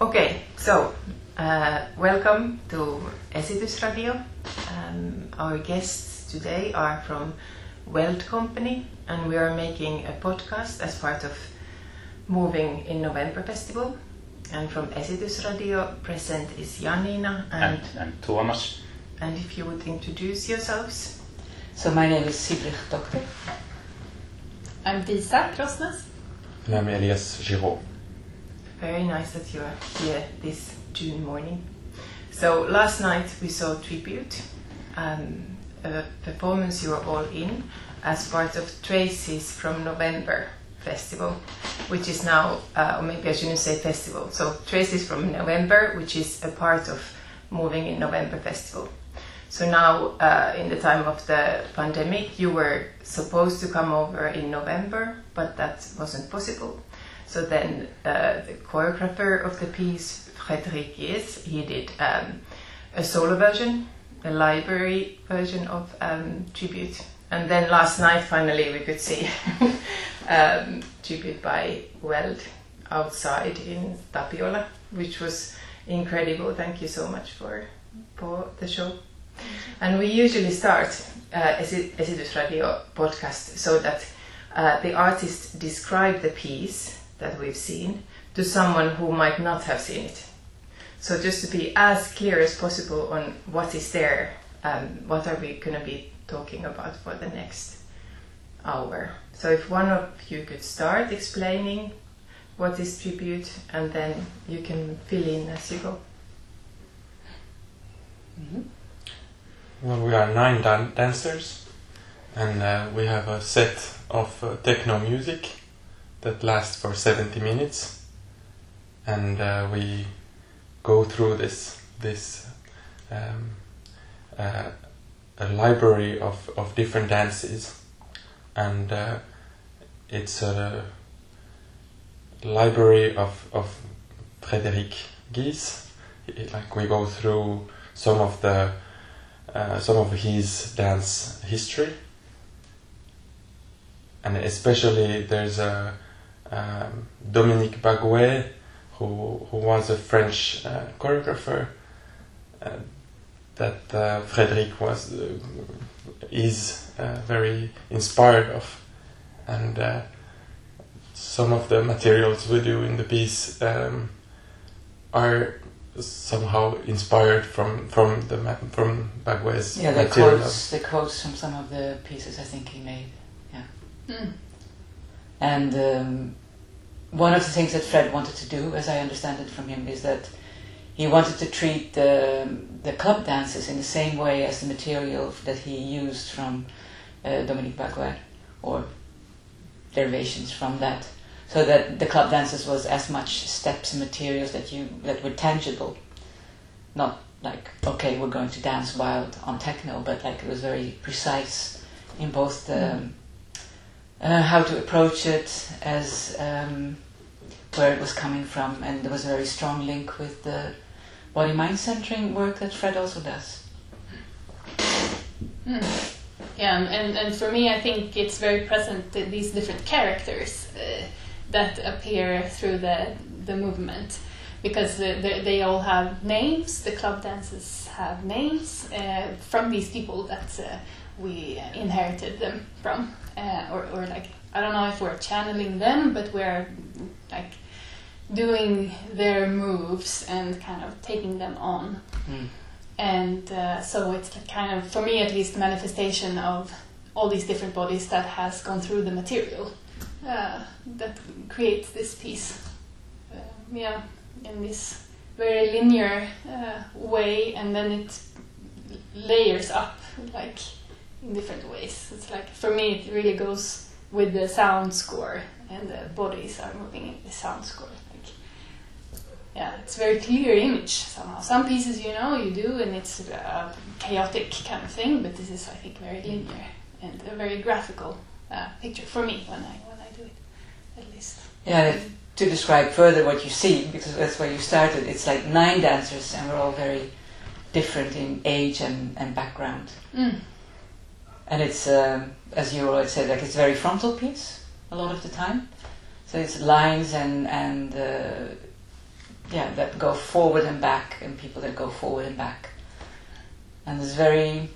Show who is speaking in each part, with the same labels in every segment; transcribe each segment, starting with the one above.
Speaker 1: Okay, so uh, welcome to Esitys Radio. Um, our guests today are from Weld Company, and we are making a podcast as part of Moving in November Festival. And from Esitys Radio, present is Janina and,
Speaker 2: and, and Thomas.
Speaker 1: And if you would introduce yourselves.
Speaker 3: So my name is Sybrig Dokter.
Speaker 4: I'm Disa Krosnes.
Speaker 5: And I'm Elias Giraud.
Speaker 1: Very nice that you are here this June morning. So last night we saw Tribute, um, a performance you were all in as part of Traces from November festival, which is now, uh, or maybe I shouldn't say festival. So Traces from November, which is a part of Moving in November festival. So now, uh, in the time of the pandemic, you were supposed to come over in November, but that wasn't possible. So then uh, the choreographer of the piece, Frédéric Gies, he did um, a solo version, a library version of um, Tribute. And then last night, finally, we could see um, Tribute by Weld outside in Tapiola, which was incredible. Thank you so much for, for the show. And we usually start uh, Esitys Radio podcast so that uh, the artist describe the piece that we've seen to someone who might not have seen it. So just to be as clear as possible on what is there, um, what are we going to be talking about for the next hour. So if one of you could start explaining what is tribute, and then you can fill in as you go.
Speaker 5: Mm-hmm. Well, we are nine dan- dancers, and uh, we have a set of uh, techno music that lasts for 70 minutes. And uh, we go through this this um, uh, a library of, of different dances. And uh, it's a library of, of Frédéric Gies like we go through some of the uh, some of his dance history. And especially there's a um, Dominique Bagouet, who, who was a French uh, choreographer uh, that uh, Frédéric was uh, is uh, very inspired of, and uh, some of the materials we do in the piece um, are somehow inspired from from the from Bagouet's
Speaker 3: yeah, the
Speaker 5: material.
Speaker 3: quotes the quotes from some of the pieces I think he made. Yeah.
Speaker 4: Mm.
Speaker 3: And um, one of the things that Fred wanted to do, as I understand it from him, is that he wanted to treat the, the club dances in the same way as the material that he used from uh, Dominique Bagouet, or derivations from that. So that the club dances was as much steps and materials that you that were tangible, not like okay we're going to dance wild on techno, but like it was very precise in both the mm uh, how to approach it as um, where it was coming from, and there was a very strong link with the body mind centering work that Fred also does.
Speaker 4: Mm. Yeah, and, and for me, I think it's very present these different characters uh, that appear through the the movement because they, they all have names. The club dances have names uh, from these people that uh, we inherited them from uh, or, or like I don't know if we're channeling them, but we're like doing their moves and kind of taking them on. Mm. And uh, so it's kind of, for me at least, manifestation of all these different bodies that has gone through the material uh, that creates this piece. Uh, yeah, in this very linear uh, way, and then it layers up like in different ways. It's like for me, it really goes with the sound score, and the bodies are moving in the sound score. Like, yeah, it's very clear image somehow. Some pieces, you know, you do, and it's a chaotic kind of thing. But this is, I think, very linear and a very graphical uh, picture for me when I when I do it, at least.
Speaker 3: Yeah. To describe further what you see, because that's where you started, it's like nine dancers, and we're all very different in age and, and background.
Speaker 4: Mm
Speaker 3: and it's um, as you already said, like it's very frontal piece a lot of the time. So it's lines and and uh, yeah that go forward and back, and people that go forward and back. And there's very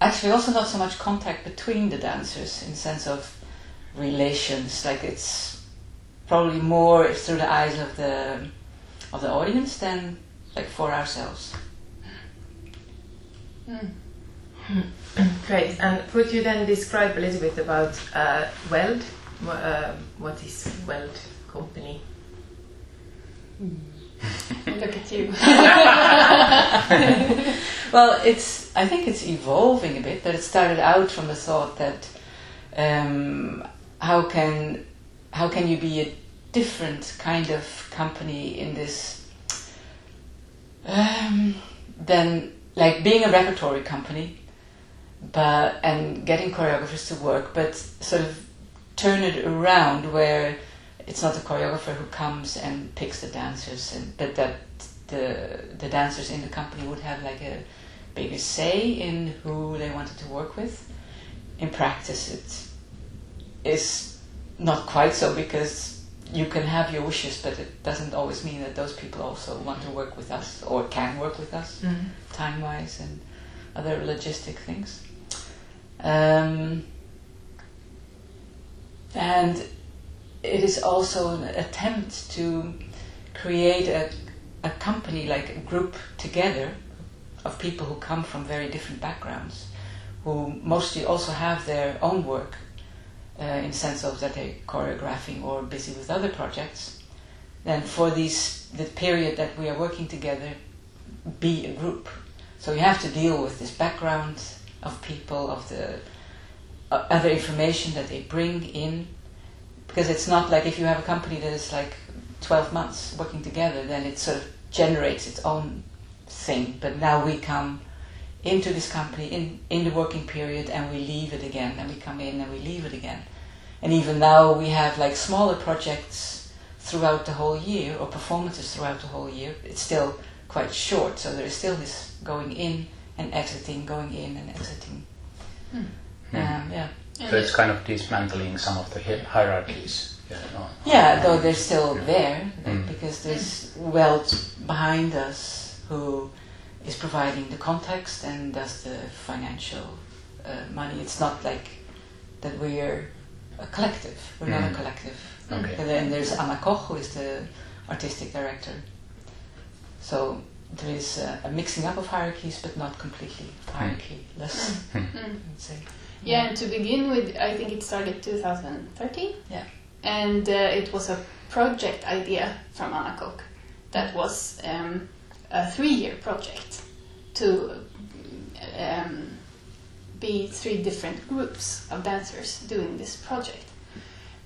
Speaker 3: actually also not so much contact between the dancers in sense of relations. Like it's probably more through the eyes of the of the audience than like for ourselves.
Speaker 4: Mm.
Speaker 1: Great. And could you then describe a little bit about uh, Weld? Uh, what is Weld company?
Speaker 4: Look at you.
Speaker 3: Well, it's. I think it's evolving a bit. That it started out from the thought that um, how can how can you be a different kind of company in this um, than like being a repertory company, but and getting choreographers to work, but sort of turn it around where it's not the choreographer who comes and picks the dancers, and but that the the dancers in the company would have like a bigger say in who they wanted to work with. In practice, it is not quite so because you can have your wishes, but it doesn't always mean that those people also want to work with us or can work with us time wise and other logistic things. Um, and it is also an attempt to create a, a company, like a group together of people who come from very different backgrounds, who mostly also have their own work uh, in the sense of that they're choreographing or busy with other projects. Then for these the period that we are working together, be a group. So you have to deal with this background of people, of the uh, other information that they bring in, because it's not like if you have a company that is like 12 months working together, then it sort of generates its own thing. But now we come into this company in, in the working period and we leave it again, and we come in and we leave it again. And even now we have like smaller projects throughout the whole year or performances throughout the whole year. It's still quite short, so there is still this going in and exiting, going in and exiting.
Speaker 4: Hmm.
Speaker 3: Um, yeah.
Speaker 2: So it's kind of dismantling some of the hi- hierarchies. Yeah, no.
Speaker 3: Yeah, though they're still
Speaker 2: Yeah.
Speaker 3: there like,
Speaker 5: Mm.
Speaker 3: because there's Weld behind us who is providing the context and does the financial uh, money. It's not like that we're a collective. We're not a
Speaker 2: Mm.
Speaker 3: collective.
Speaker 2: Okay.
Speaker 3: And then there's Anna Koch, who is the artistic director. So there is a, a mixing up of hierarchies, but not completely hierarchy-less,
Speaker 4: Mm.
Speaker 3: I would say.
Speaker 4: Yeah, and to begin with, I think it started 2013.
Speaker 3: Yeah.
Speaker 4: And uh, it was a project idea from Anna Koch that was um, a three-year project to um, be three different groups of dancers doing this project.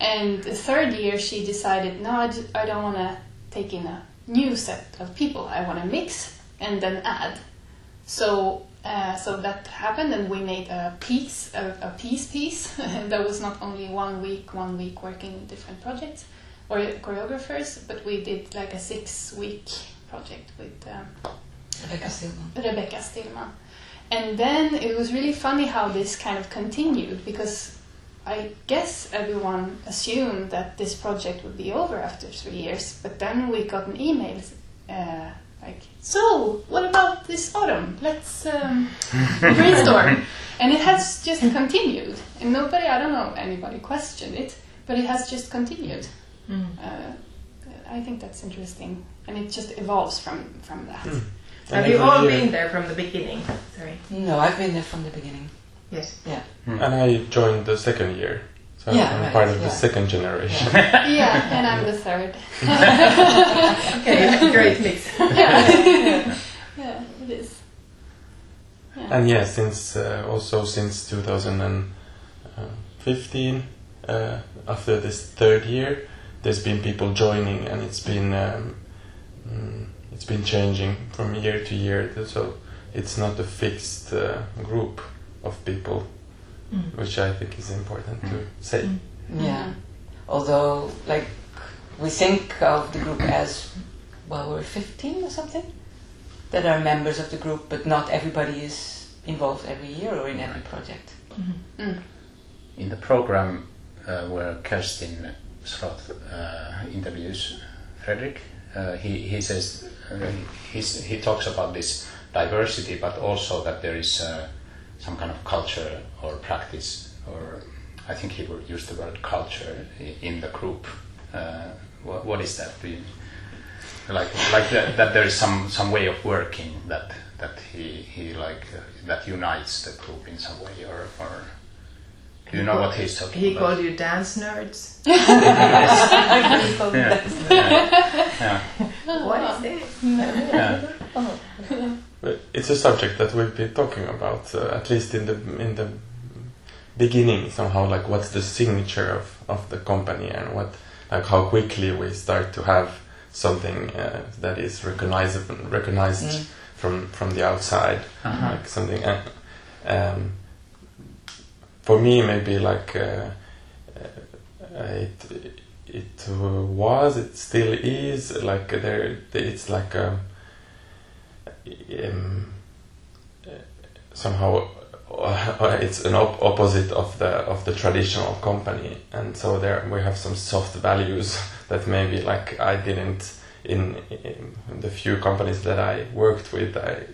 Speaker 4: And the third year, she decided, no, I, don't want to take in a new set of people. I want to mix and then add. So, uh, so that happened, and we made a piece, a, a piece piece. that was not only one week, one week working different projects or choreographers, but we did like a six-week project with um,
Speaker 3: Rebecca Stillman.
Speaker 4: Rebecca Stillman. And then it was really funny how this kind of continued because I guess everyone assumed that this project would be over after three years, but then we got an email uh, like, "So, what about this autumn? Let's um, brainstorm." and it has just continued, and nobody, I don't know, anybody questioned it, but it has just continued.
Speaker 1: Mm.
Speaker 4: Uh, I think that's interesting, and it just evolves from from that.
Speaker 5: Mm.
Speaker 1: Have you all been there from the beginning? Sorry.
Speaker 3: No, I've been there from the beginning.
Speaker 1: Yes. Yeah.
Speaker 5: And I joined the second year, so
Speaker 3: Yeah,
Speaker 5: I'm
Speaker 3: right,
Speaker 5: part of
Speaker 3: yeah.
Speaker 5: the second generation.
Speaker 4: yeah, and I'm the third.
Speaker 1: Okay, great mix.
Speaker 4: yeah. yeah, it is. Yeah.
Speaker 5: And yeah, since uh, also since 2015, uh, after this third year, there's been people joining, and it's been um, mm, it's been changing from year to year. So it's not a fixed uh, group of people,
Speaker 1: Mm.
Speaker 5: which I think is important to say.
Speaker 1: Mm.
Speaker 3: Yeah. Although, like, we think of the group as, well, we're 15 or something that are members of the group, but not everybody is involved every year or in every project.
Speaker 4: Mm.
Speaker 2: In the program uh, where Kerstin Slot uh, interviews Frederick, uh, he he says uh, he's, he talks about this diversity, but also that there is uh, some kind of culture or practice, or I think he would use the word culture in the group. What, what is that? Like like that, that there is some some way of working that that he he like uh, that unites the group in some way, or or do you know what he's talking
Speaker 1: He
Speaker 2: about?
Speaker 1: He called you dance nerds.
Speaker 2: yeah. yeah.
Speaker 1: What is it?
Speaker 2: yeah.
Speaker 5: It's a subject that we've been talking about, uh, at least in the in the beginning. Somehow, like what's the signature of, of the company, and what like how quickly we start to have something uh, that is recognizable, recognized
Speaker 3: Mm.
Speaker 5: from from the outside,
Speaker 2: Uh-huh.
Speaker 5: like something. Uh, um, for me, maybe like uh, uh, it it was, it still is like there. It's like a um, uh, somehow uh, it's an op- opposite of the of the traditional company, and so there we have some soft values that maybe like I didn't in, in the few companies that I worked with. I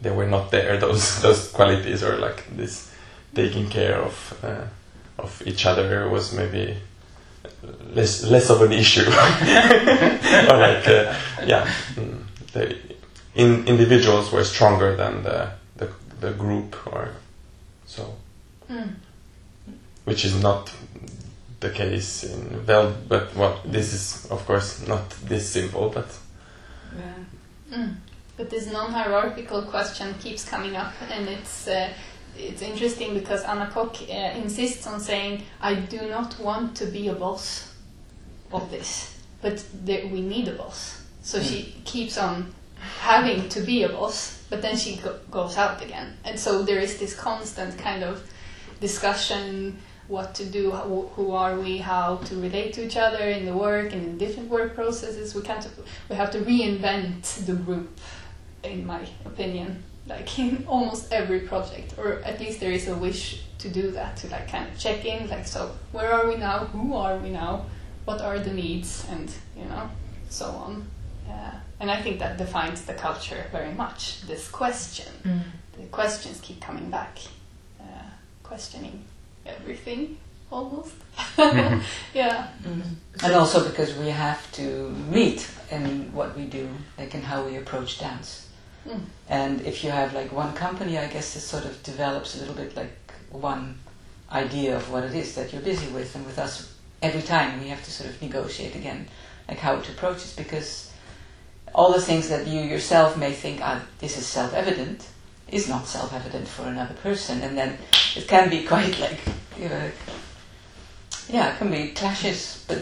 Speaker 5: they were not there those those qualities or like this taking care of uh, of each other was maybe less less of an issue or like uh, yeah mm, the in, individuals were stronger than the, the the group or so
Speaker 4: Mm.
Speaker 5: which is not the case in Weld but well this is of course not this simple but
Speaker 3: Yeah.
Speaker 4: Mm. But this non-hierarchical question keeps coming up, and it's uh, it's interesting because Anna Koch uh, insists on saying, "I do not want to be a boss of this, but there, we need a boss." So she keeps on having to be a boss, but then she go- goes out again, and so there is this constant kind of discussion what to do, who, who are we, how to relate to each other in the work and in different work processes. We can't, we have to reinvent the group, in my opinion, like in almost every project, or at least there is a wish to do that, to like kind of check in, like so, where are we now? Who are we now? What are the needs, and you know, so on. Uh, and I think that defines the culture very much. This question, the questions keep coming back, uh, questioning everything almost. yeah.
Speaker 3: Mm. And also because we have to meet in what we do, like in how we approach dance. And if you have like one company, I guess it sort of develops a little bit like one idea of what it is that you're busy with. And with us, every time we have to sort of negotiate again, like how to approach it, because all the things that you yourself may think, ah, this is self-evident, is not self-evident for another person, and then it can be quite like, you know, yeah, it can be clashes, but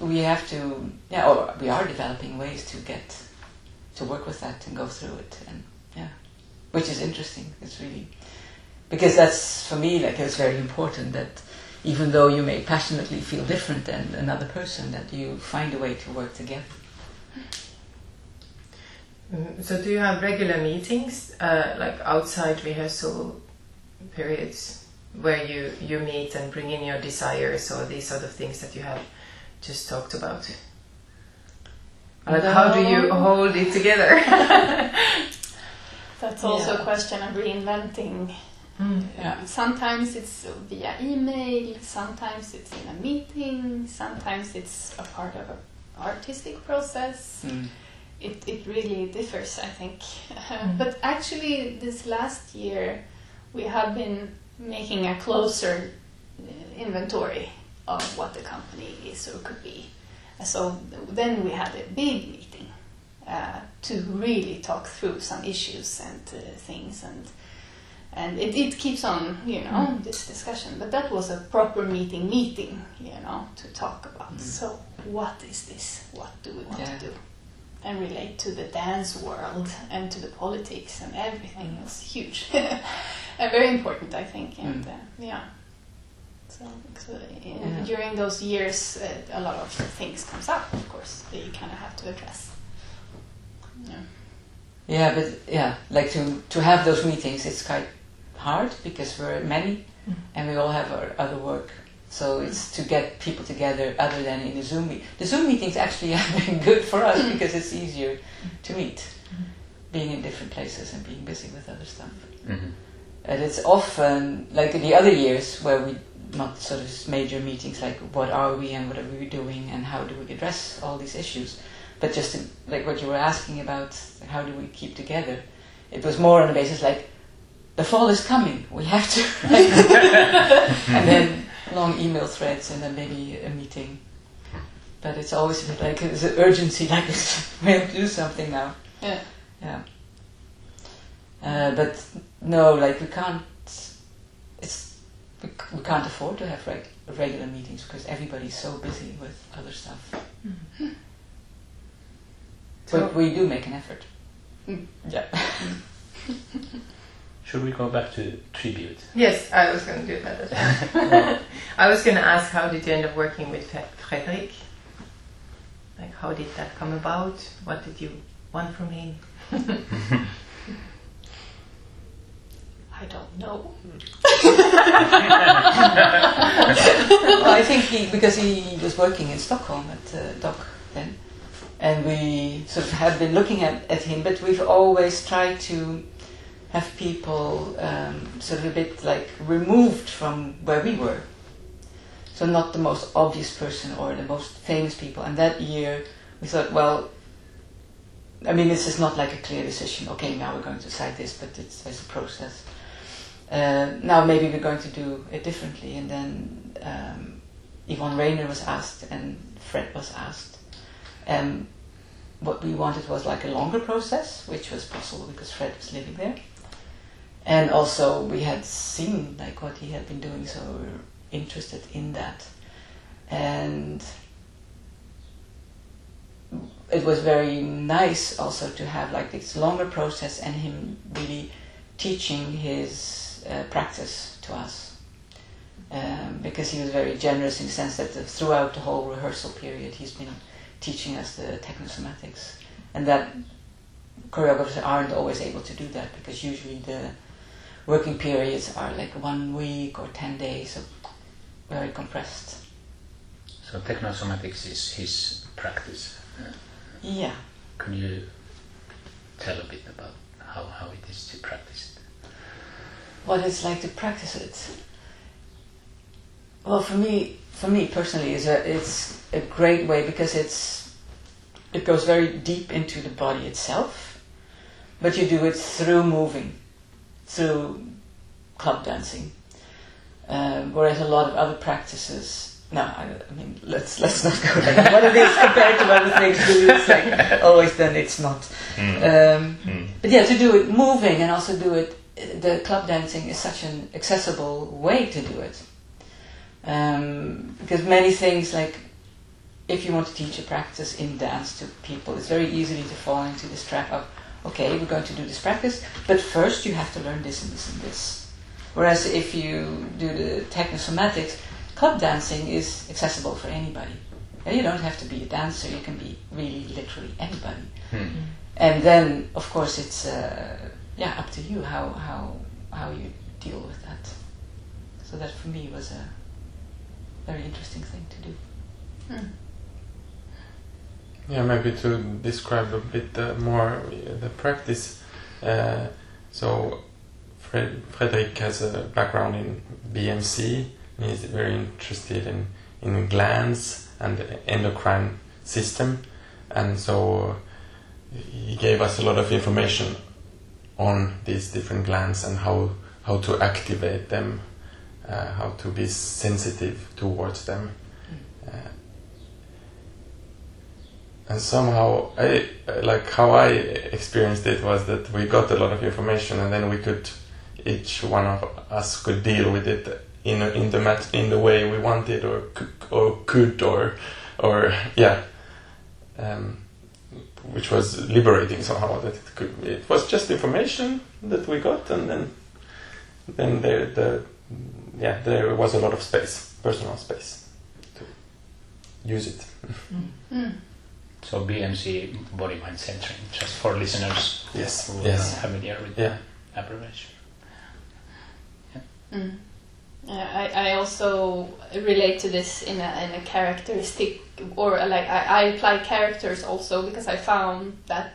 Speaker 3: we have to, yeah, or we are developing ways to get to work with that and go through it, and yeah, which is interesting. It's really because that's for me like it's very important that even though you may passionately feel different than another person, that you find a way to work together.
Speaker 1: Mm, So do you have regular meetings, uh, like outside rehearsal periods, where you, you meet and bring in your desires or these sort of things that you have just talked about? Like how do you hold it together?
Speaker 4: That's also
Speaker 3: Yeah.
Speaker 4: a question of reinventing.
Speaker 1: Mm.
Speaker 3: Yeah.
Speaker 4: Sometimes it's via email, sometimes it's in a meeting, sometimes it's a part of an artistic process.
Speaker 3: Mm.
Speaker 4: It, it really differs, I think.
Speaker 1: Mm.
Speaker 4: but actually, this last year, we have been making a closer uh, inventory of what the company is or could be. So then we had a big meeting uh, to really talk through some issues and uh, things and and it, it keeps on you know this discussion. But that was a proper meeting meeting you know to talk about.
Speaker 3: Mm.
Speaker 4: so what is this? What do we want
Speaker 3: Yeah.
Speaker 4: to do? And relate to the dance world and to the politics and everything.
Speaker 3: Mm.
Speaker 4: It's huge. And very important i think. And
Speaker 3: Mm.
Speaker 4: uh, yeah so, so
Speaker 3: Yeah.
Speaker 4: during those years uh, a lot of things comes up of course that you kind of have to address yeah.
Speaker 3: Yeah, but yeah, like to to have those meetings, it's quite hard because we're many,
Speaker 1: Mm.
Speaker 3: and we all have our other work So it's to get people together other than in a Zoom meet. The Zoom meetings actually have been good for us because it's easier to meet, being in different places and being busy with other stuff.
Speaker 2: Mhm.
Speaker 3: And it's often like in the other years where we not sort of major meetings like what are we and what are we doing and how do we address all these issues, but just to, like what you were asking about how do we keep together, it was more on the basis like the fall is coming, we have to, and then long email threads and then maybe a meeting. But it's always a bit like there's an urgency, like we have to do something now.
Speaker 4: Yeah.
Speaker 3: Yeah. Uh, but no, like we can't. It's we, we can't afford to have reg- regular meetings because everybody's so busy with other stuff.
Speaker 1: So-
Speaker 3: But we do make an effort.
Speaker 4: Mm.
Speaker 3: Yeah.
Speaker 2: Should we go back to tribute?
Speaker 1: Yes, I was going to do that as. I was going to ask how did you end up working with Fre- Frederick? Like, how did that come about? What did you want from him?
Speaker 4: I don't know.
Speaker 3: well, I think he because he was working in Stockholm at uh, DOCH then, and we sort of had been looking at, at him, but we've always tried to have people um, sort of a bit like removed from where we were. So not the most obvious person or the most famous people. And that year we thought, well, I mean, this is not like a clear decision. Okay, now we're going to decide this, but it's there's a process. Uh, now maybe we're going to do it differently. And then um, Yvonne Rainer was asked and Fred was asked. And what we wanted was like a longer process, which was possible because Fred was living there. And also we had seen like what he had been doing, so we were interested in that. And it was very nice also to have like this longer process and him really teaching his uh, practice to us. Um, because he was very generous in the sense that the, throughout the whole rehearsal period he's been teaching us the technosomatics. And that choreographers aren't always able to do that because usually the working periods are like one week or ten days, so very compressed.
Speaker 2: So technosomatics is his practice.
Speaker 3: Yeah.
Speaker 2: can you tell a bit about how, how it is to practice?
Speaker 3: What it's like to practice it. Well, for me, for me personally, is a it's a great way because it's it goes very deep into the body itself, but you do it through moving, through club dancing. Um, whereas a lot of other practices, no, I, I mean, let's let's not go there. What it is compared to other things, it's like always then it's not. Um, but yeah, to do it moving and also do it, the club dancing is such an accessible way to do it. Um, because many things, like if you want to teach a practice in dance to people, it's very easily to fall into this trap of, okay, we're going to do this practice, but first you have to learn this and this and this. Whereas if you do the technosomatics, club dancing is accessible for anybody. And you don't have to be a dancer, you can be really literally anybody
Speaker 2: Hmm.
Speaker 3: and then of course it's uh, yeah up to you how how how you deal with that so that for me was a very interesting thing to do
Speaker 5: Yeah, maybe to describe a bit uh, more uh, the practice. Uh, so, Fred, Frederick has a background in BMC. And he's very interested in, in glands and the endocrine system. And so, he gave us a lot of information on these different glands and how, how to activate them, uh, how to be sensitive towards them. Uh, and somehow I like how I experienced it was that we got a lot of information and then we could each one of us could deal with it in in the mat in the way we wanted or or could or or yeah um, which was liberating somehow that it could it was just information that we got and then then there the yeah there was a lot of space personal space to use it
Speaker 4: Mm.
Speaker 2: So BMC, body mind centering, just for listeners
Speaker 5: Yes,
Speaker 2: who
Speaker 5: yes.
Speaker 2: are familiar with
Speaker 5: yeah
Speaker 2: the abbreviation.
Speaker 4: Mm. Uh, I, I also relate to this in a, in a characteristic, or uh, like I, I apply characters also because I found that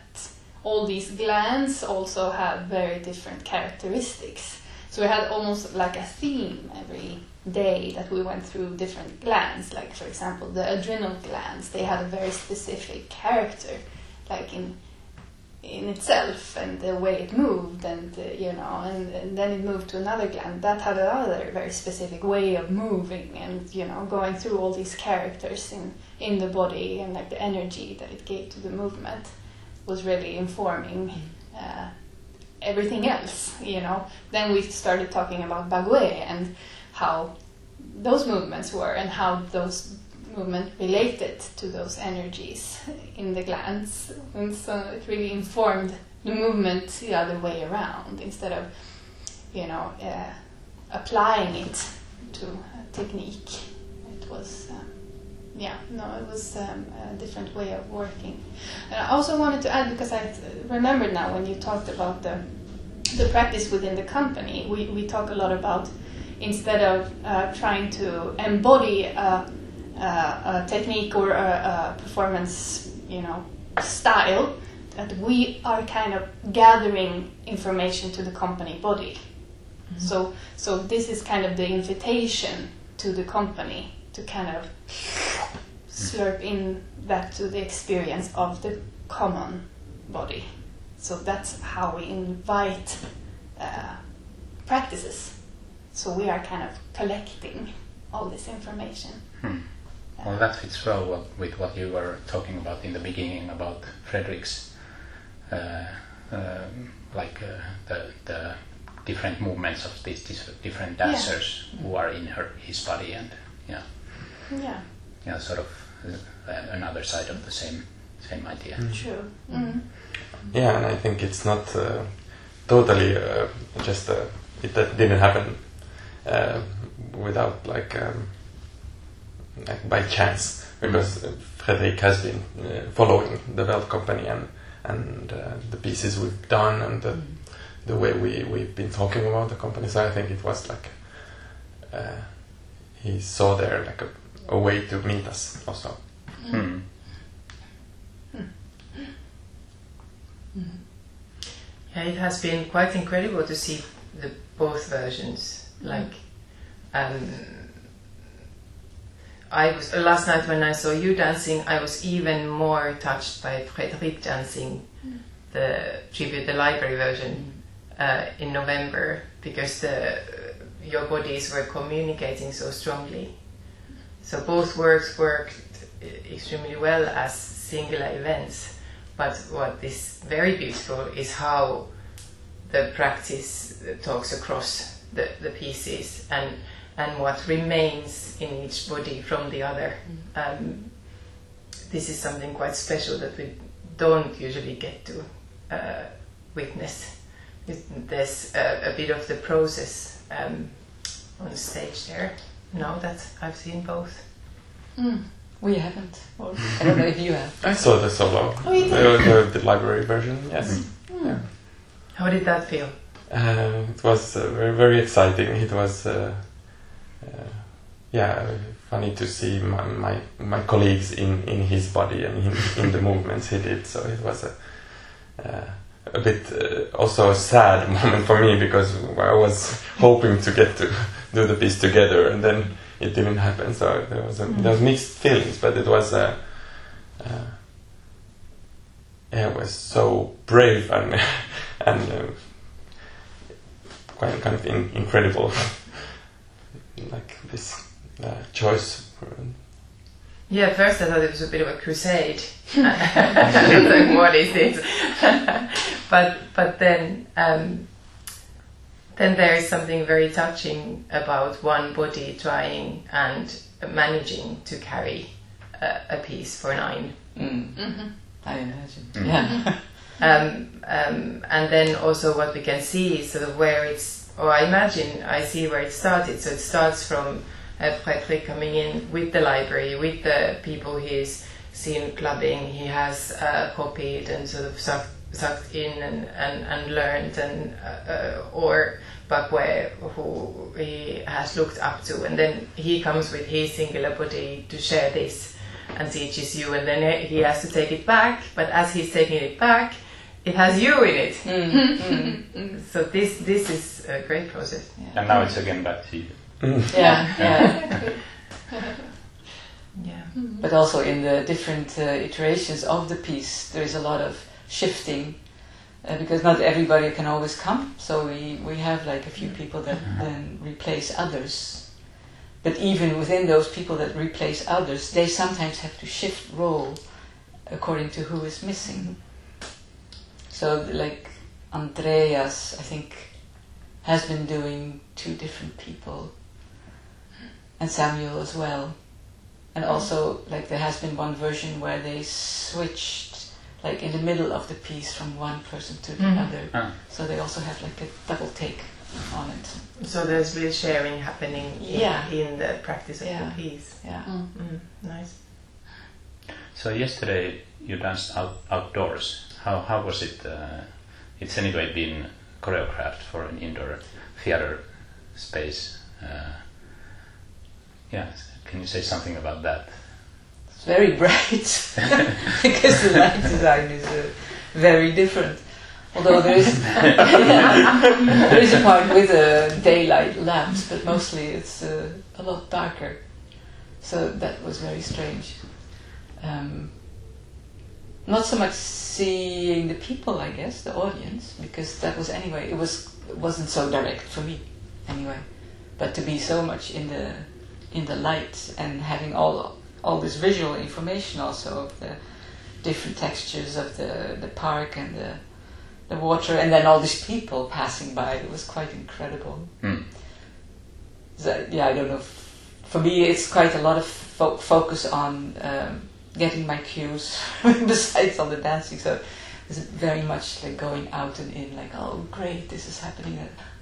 Speaker 4: all these glands also have very different characteristics. So we had almost like a theme every day that we went through different glands. Like for example, the adrenal glands, they had a very specific character, like in in itself and the way it moved and uh, you know and, and then it moved to another gland. That had another very specific way of moving and you know going through all these characters in in the body and like the energy that it gave to the movement was really informing uh, everything else you know. Then we started talking about Bagouet and how those movements were and how those movement related to those energies in the glands. And so it really informed the movement the other way around instead of, you know, uh, applying it to a technique. It was, um, yeah, no, it was um, a different way of working. And I also wanted to add, because I remember now when you talked about the, the practice within the company, we, we talk a lot about instead of uh, trying to embody a a technique or a, a, performance, you know, style that we are kind of gathering information to the company body. Mm-hmm. So, so this is kind of the invitation to the company to kind of slurp in that to the experience of the common body. So that's how we invite uh, practices. So we are kind of collecting all this information.
Speaker 2: Hmm. Well, that fits well with what you were talking about in the beginning about Fredrik's, uh, uh, like uh, the, the different movements of these, these different dancers yeah. who are in her his body and yeah,
Speaker 4: yeah,
Speaker 2: yeah, sort of uh, another side of the same same idea.
Speaker 4: Mm. True. Mm.
Speaker 5: Yeah, and I think it's not uh, totally uh, just it that didn't happen without like. Um, like by chance because uh, Fredrik has been uh, following the Weld Company and and uh, the pieces we've done and the, the way we we've been talking about the company. So I think it was like uh, he saw there like a, a way to meet us also.
Speaker 2: Hmm.
Speaker 1: Yeah, it has been quite incredible to see the both versions. Like, um, I was last night when I saw you dancing, I was even more touched by Fredrik dancing mm. the tribute, the library version uh, in November because the your bodies were communicating so strongly. So both works worked extremely well as singular events, but what is very beautiful is how the practice talks across the, the pieces and and what remains in each body from the other. Mm. Um, this is something quite special that we don't usually get to uh, witness. There's a, a, bit of the process um, on stage there now that I've seen both.
Speaker 3: Mm. We haven't. I don't know if you have.
Speaker 5: I saw the solo,
Speaker 4: oh, the,
Speaker 5: the, the, library version. Yes.
Speaker 1: Mm. Yeah. How did that feel?
Speaker 5: Uh, it was uh, very very exciting. It was uh, yeah, funny to see my, my, my colleagues in, in his body and in, in the movements he did. So it was a uh, a bit uh, also a sad moment for me because I was hoping to get to do the piece together and then it didn't happen. So there was a, mm. there was mixed feelings, but it was a uh, yeah, it was so brave and and uh, quite kind of in, incredible like this uh, choice.
Speaker 1: Yeah, at first I thought it was a bit of a crusade. like, what is this? but but then um, then there is something very touching about one body trying and managing to carry a, a piece for nine.
Speaker 3: Mm. Mm-hmm. I imagine.
Speaker 1: Mm. Yeah. um, um, and then also what we can see is sort of where it's or I imagine I see where it started. So it starts from uh, Fredrik coming in with the library, with the people he's seen clubbing, he has uh, copied and sort of start sucked in and, and, and learned, and uh, uh, or Bagouet, who he has looked up to, and then he comes with his singular body to share this and teaches you, and then he has to take it back. But as he's taking it back, it has you in it.
Speaker 3: Mm,
Speaker 1: So this this is a great process.
Speaker 3: yeah.
Speaker 2: And now it's again back to you.
Speaker 3: yeah, yeah.
Speaker 1: Yeah.
Speaker 3: But also in the different uh, iterations of the piece, there is a lot of shifting uh, because not everybody can always come. So we, we have like a few people that then replace others. But even within those people that replace others, they sometimes have to shift role according to who is missing. So like Andreas, I think, has been doing two different people, and Samuel as well. And also, like there has been one version where they switched, like in the middle of the piece, from one person to the
Speaker 1: Mhm.
Speaker 3: other.
Speaker 2: Ah.
Speaker 3: So they also have like a double take on it.
Speaker 1: So there's real sharing happening in,
Speaker 3: Yeah.
Speaker 1: in the practice of
Speaker 3: Yeah.
Speaker 1: the piece.
Speaker 3: Yeah.
Speaker 4: Mm.
Speaker 1: Mm, nice.
Speaker 2: So yesterday you danced out, outdoors. How how was it? Uh, it's anyway been choreographed for an indoor theater space. Uh, yeah, can you say something about that?
Speaker 3: It's very bright because the light design is uh, very different. Although there is there is a part with uh, daylight lamps, but mostly it's uh, a lot darker. So that was very strange. Um, not so much seeing the people, I guess, the audience, because that was anyway. It was it wasn't so direct for me, anyway. But to be so much in the in the light and having all all this visual information also of the different textures of the the park and the the water and then all these people passing by. It was quite incredible.
Speaker 2: Hmm.
Speaker 3: So, yeah, I don't know. For me, it's quite a lot of fo- focus on um, getting my cues besides all the dancing. So it's very much like going out and in, like, oh, great, this is happening.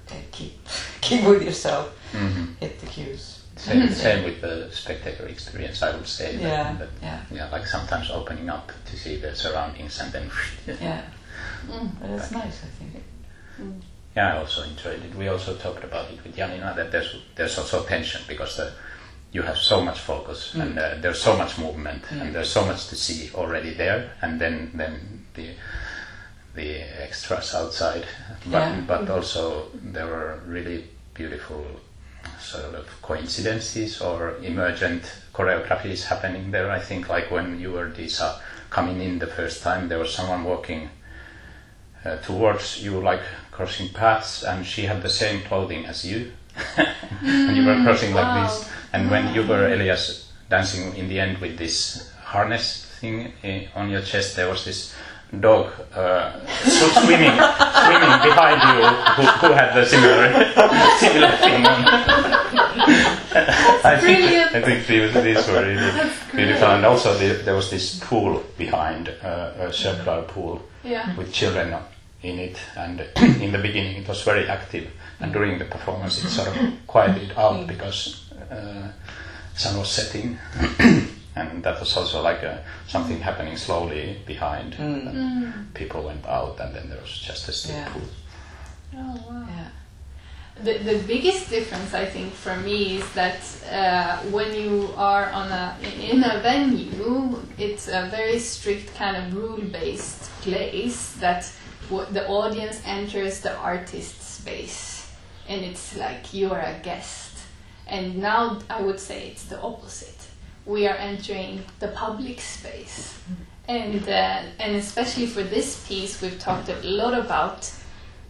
Speaker 3: Okay, keep keep with yourself.
Speaker 2: hmm
Speaker 3: Hit the cues.
Speaker 2: Same, same with the spectator experience, I would say.
Speaker 3: Yeah,
Speaker 2: that-
Speaker 3: yeah,
Speaker 2: yeah, like sometimes opening up to see the surroundings and then.
Speaker 3: yeah.
Speaker 4: Mm.
Speaker 3: But that's nice, I think.
Speaker 2: Yeah, I also enjoyed it. We also talked about it with Janina that there's there's also tension because the, you have so much focus
Speaker 3: Mm.
Speaker 2: and uh, there's so much movement
Speaker 3: Mm.
Speaker 2: and there's so much to see already there, and then then the the extras outside. But
Speaker 3: Yeah.
Speaker 2: but also there were really beautiful sort of coincidences or emergent choreographies happening there. I think like when you were Disa coming in the first time, there was someone walking uh, towards you like crossing paths and she had the same clothing as you and you were crossing like
Speaker 4: wow.
Speaker 2: this and when you were Elias dancing in the end with this harness thing eh, on your chest there was this dog uh, swimming swimming behind you who, who had the similar similar thing on. I think
Speaker 4: brilliant.
Speaker 2: I think these, these were really beautiful and also the, there was this pool behind uh, a circular pool
Speaker 4: Yeah.
Speaker 2: with children in it and in the beginning it was very active and during the performance it sort of quieted out because uh, sun was setting and that was also like a, something happening slowly behind
Speaker 3: Mm.
Speaker 2: and people went out and then there was just a still
Speaker 3: Yeah.
Speaker 2: pool
Speaker 4: Oh, wow.
Speaker 3: Yeah.
Speaker 4: The, the biggest difference I think for me is that uh, when you are on a in a venue, it's a very strict kind of rule-based place that w- the audience enters the artist's space, and it's like you are a guest. And now I would say it's the opposite. We are entering the public space, and uh, and especially for this piece, we've talked a lot about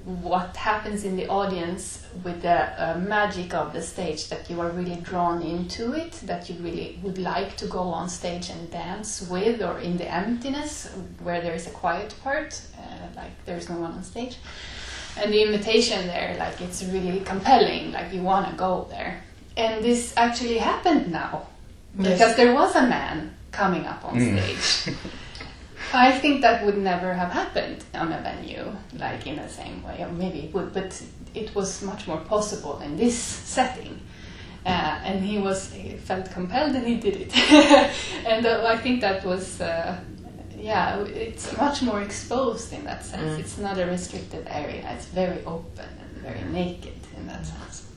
Speaker 4: what happens in the audience with the uh, magic of the stage that you are really drawn into it that you really would like to go on stage and dance with or in the emptiness where there is a quiet part uh, like there's no one on stage and the invitation there like it's really compelling like you want to go there and this actually happened now
Speaker 1: Yes.
Speaker 4: because there was a man coming up on
Speaker 2: Mm.
Speaker 4: stage I think that would never have happened on a venue, like in the same way, or maybe it would, but it was much more possible in this setting. Uh, and he was he felt compelled and he did it. and uh, I think that was uh, yeah, it's much more exposed in that sense.
Speaker 1: Mm.
Speaker 4: It's not a restricted area. It's very open and very naked in that sense.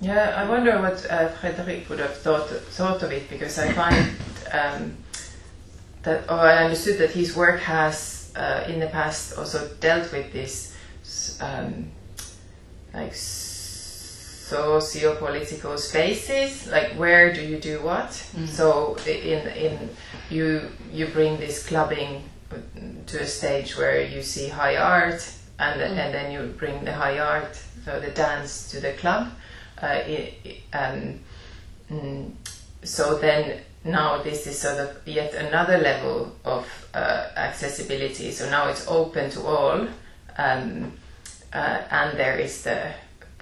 Speaker 1: Yeah, I wonder what uh, Frederick would have thought thought of it because I find um, that, or I understood that his work has uh, in the past also dealt with this um, like socio-political spaces, like where do you do what? So in in you you bring this clubbing to a stage where you see high art, and and then you bring the high art, so the dance to the club. Uh, i i- um, mm, so then now this is sort of yet another level of uh, accessibility. So now it's open to all, um, uh, and there is the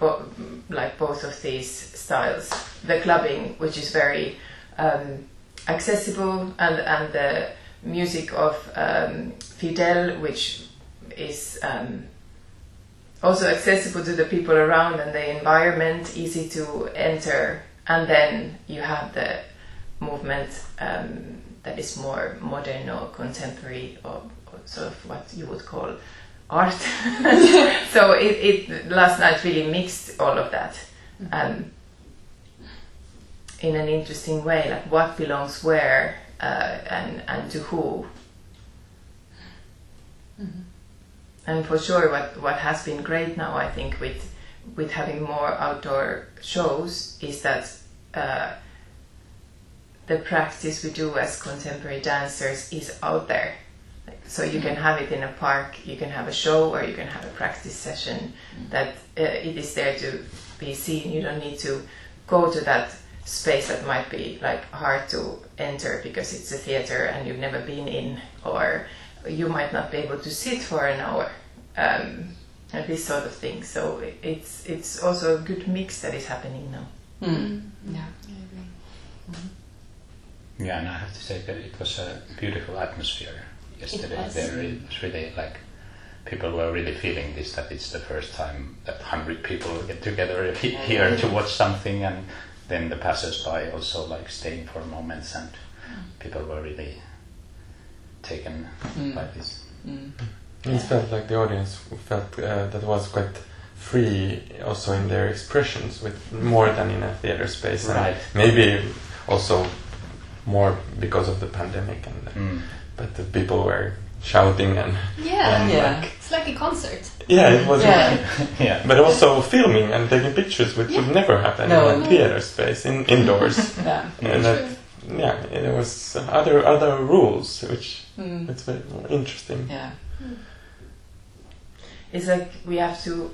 Speaker 1: bo- like both of these styles. The clubbing, which is very um, accessible, and and the music of um, Fidel, which is um, also accessible to the people around and the environment, easy to enter. And then you have the movement um, that is more modern or contemporary or, or sort of what you would call art. so it, it last night really mixed all of that um, in an interesting way, like what belongs where uh, and and to who. And for sure, what what has been great now, I think, with with having more outdoor shows, is that uh, the practice we do as contemporary dancers is out there. Like, So you can have it in a park, you can have a show, or you can have a practice session. That uh, it is there to be seen. You don't need to go to that space that might be like hard to enter because it's a theater and you've never been in, or you might not be able to sit for an hour. Um, and this sort of thing. So it's it's also a good mix that is happening now.
Speaker 3: Mm. Yeah.
Speaker 4: I agree.
Speaker 2: Yeah, and I have to say that it was a beautiful atmosphere yesterday.
Speaker 4: was.
Speaker 2: There it was really like people were really feeling this that it's the first time that hundred people get together he- here to watch something, and then the passers-by also like staying for moments, and people were really taken
Speaker 3: Mm.
Speaker 2: by this.
Speaker 3: Mm.
Speaker 5: It felt like the audience felt uh, that was quite free also in their expressions with more than in a theater space and maybe also more because of the pandemic and
Speaker 2: Mm.
Speaker 5: But the people were shouting and
Speaker 4: Yeah,
Speaker 5: and
Speaker 3: Yeah.
Speaker 5: like
Speaker 4: it's like a concert.
Speaker 5: yeah it was
Speaker 3: Yeah.
Speaker 2: yeah.
Speaker 5: but also filming and taking pictures which would never happen
Speaker 3: No.
Speaker 5: in a theater space in indoors
Speaker 3: Yeah.
Speaker 5: and that yeah there was other other rules which
Speaker 3: Mm.
Speaker 5: it's very interesting
Speaker 3: Yeah.
Speaker 1: It's like we have to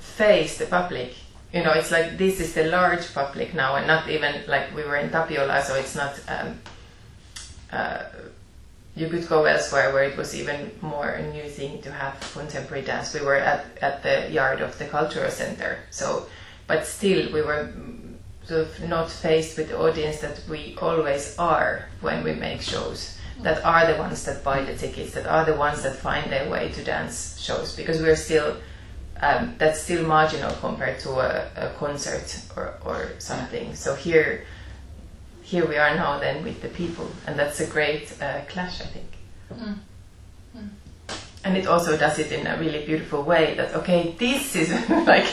Speaker 1: face the public. You know, it's like this is the large public now, and not even like we were in Tapiola, so it's not. Um, uh, you could go elsewhere where it was even more a new thing to have contemporary dance. We were at, at the yard of the cultural center, so but still we were sort of not faced with the audience that we always are when we make shows. That are the ones that buy the tickets, that are the ones that find their way to dance shows, because we're still um, that's still marginal compared to a, a concert or, or something. So here, here we are now then with the people, and that's a great uh, clash, I think.
Speaker 4: Mm.
Speaker 1: And it also does it in a really beautiful way. That okay, this is like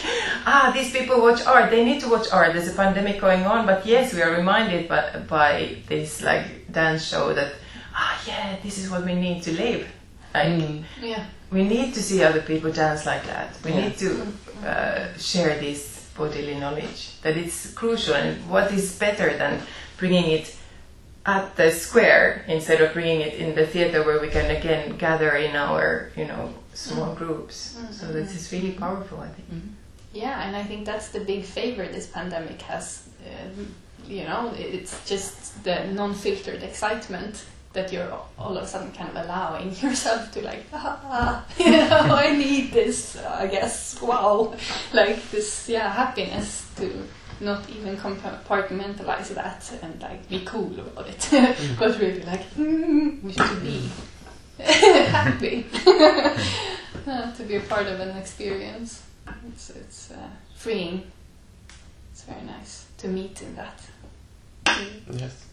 Speaker 1: ah, these people watch art. They need to watch art. There's a pandemic going on, but yes, we are reminded by, by this like dance show that ah, yeah, this is what we need to live. Like
Speaker 3: Mm.
Speaker 4: Yeah.
Speaker 1: we need to see other people dance like that. We
Speaker 3: Yeah.
Speaker 1: need to uh, share this bodily knowledge. That it's crucial. And what is better than bringing it at the square instead of bringing it in the theater where we can again gather in our, you know, small groups. So this is really powerful, I think.
Speaker 4: Yeah, and I think that's the big favor this pandemic has. Um, you know, it's just the non-filtered excitement that you're all of a sudden kind of allowing yourself to like, ah, you know, I need this, I guess, wow, like this, yeah, happiness to not even compartmentalize that and like be cool about it, but really like, mm, we should be happy uh, to be a part of an experience. It's it's uh, freeing. It's very nice to meet in that.
Speaker 5: yes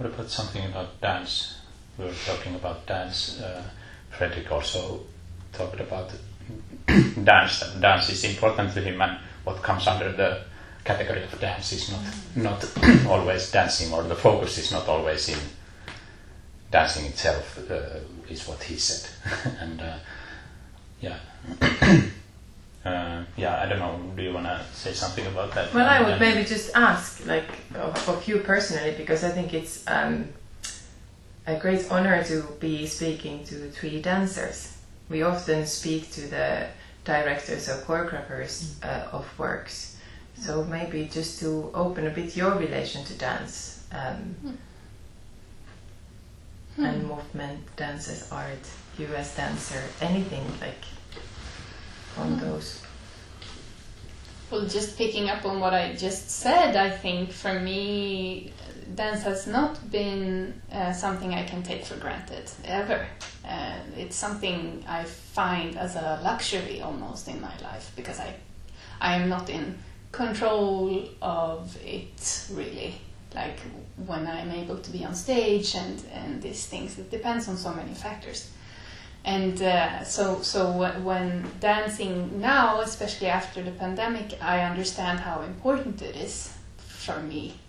Speaker 2: What about something about dance? We were talking about dance. Uh, Frederick also talked about dance. That dance is important to him, and what comes under the category of dance is not not always dancing, or the focus is not always in dancing itself. Uh, is what he said, and uh, yeah. Uh, yeah, I don't know. Do you want to say something about that?
Speaker 1: Well, I would maybe just ask, like, of, of you personally, because I think it's um, a great honor to be speaking to three dancers. We often speak to the directors or choreographers uh, of works. So maybe just to open a bit your relation to dance um, and movement, dance as art, you as dancer, anything like on those.
Speaker 4: Well, just picking up on what I just said, I think for me, dance has not been uh, something I can take for granted ever. Uh, it's something I find as a luxury almost in my life because I, I am not in control of it really. Like when I'm able to be on stage and and these things, it depends on so many factors and uh, so so when dancing now especially after the pandemic i understand how important it is for me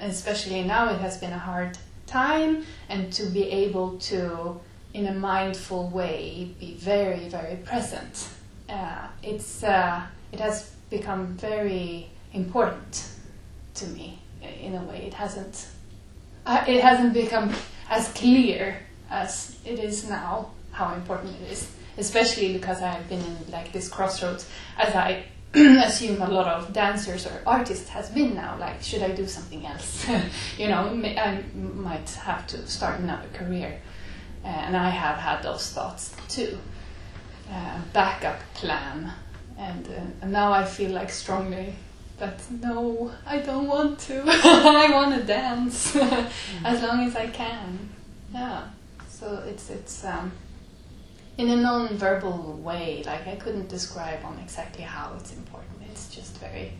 Speaker 4: especially now it has been a hard time and to be able to in a mindful way be very very present. Uh, it's uh, it has become very important to me in a way. It hasn't uh, it hasn't become as clear as it is now how important it is especially because i have been in like this crossroads as i assume a lot of dancers or artists has been now like should i do something else? You know i might have to start another career. Uh, and i have had those thoughts too. Uh, backup plan. And, uh, and now i feel like strongly but no i don't want to. I want to dance as long as i can. Yeah. So it's it's um, in a non-verbal way like i couldn't describe on exactly how it's important it's just very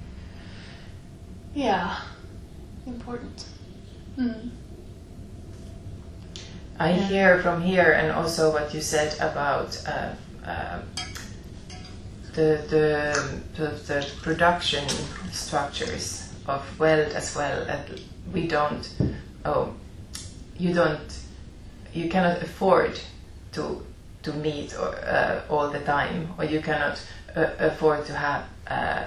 Speaker 4: yeah important mm.
Speaker 1: I
Speaker 4: Yeah.
Speaker 1: hear from here, and also what you said about uh, uh, the, the the the production structures of Weld as well. We don't, oh, you don't, you cannot afford to to meet or, uh, all the time, or you cannot uh, afford to have uh,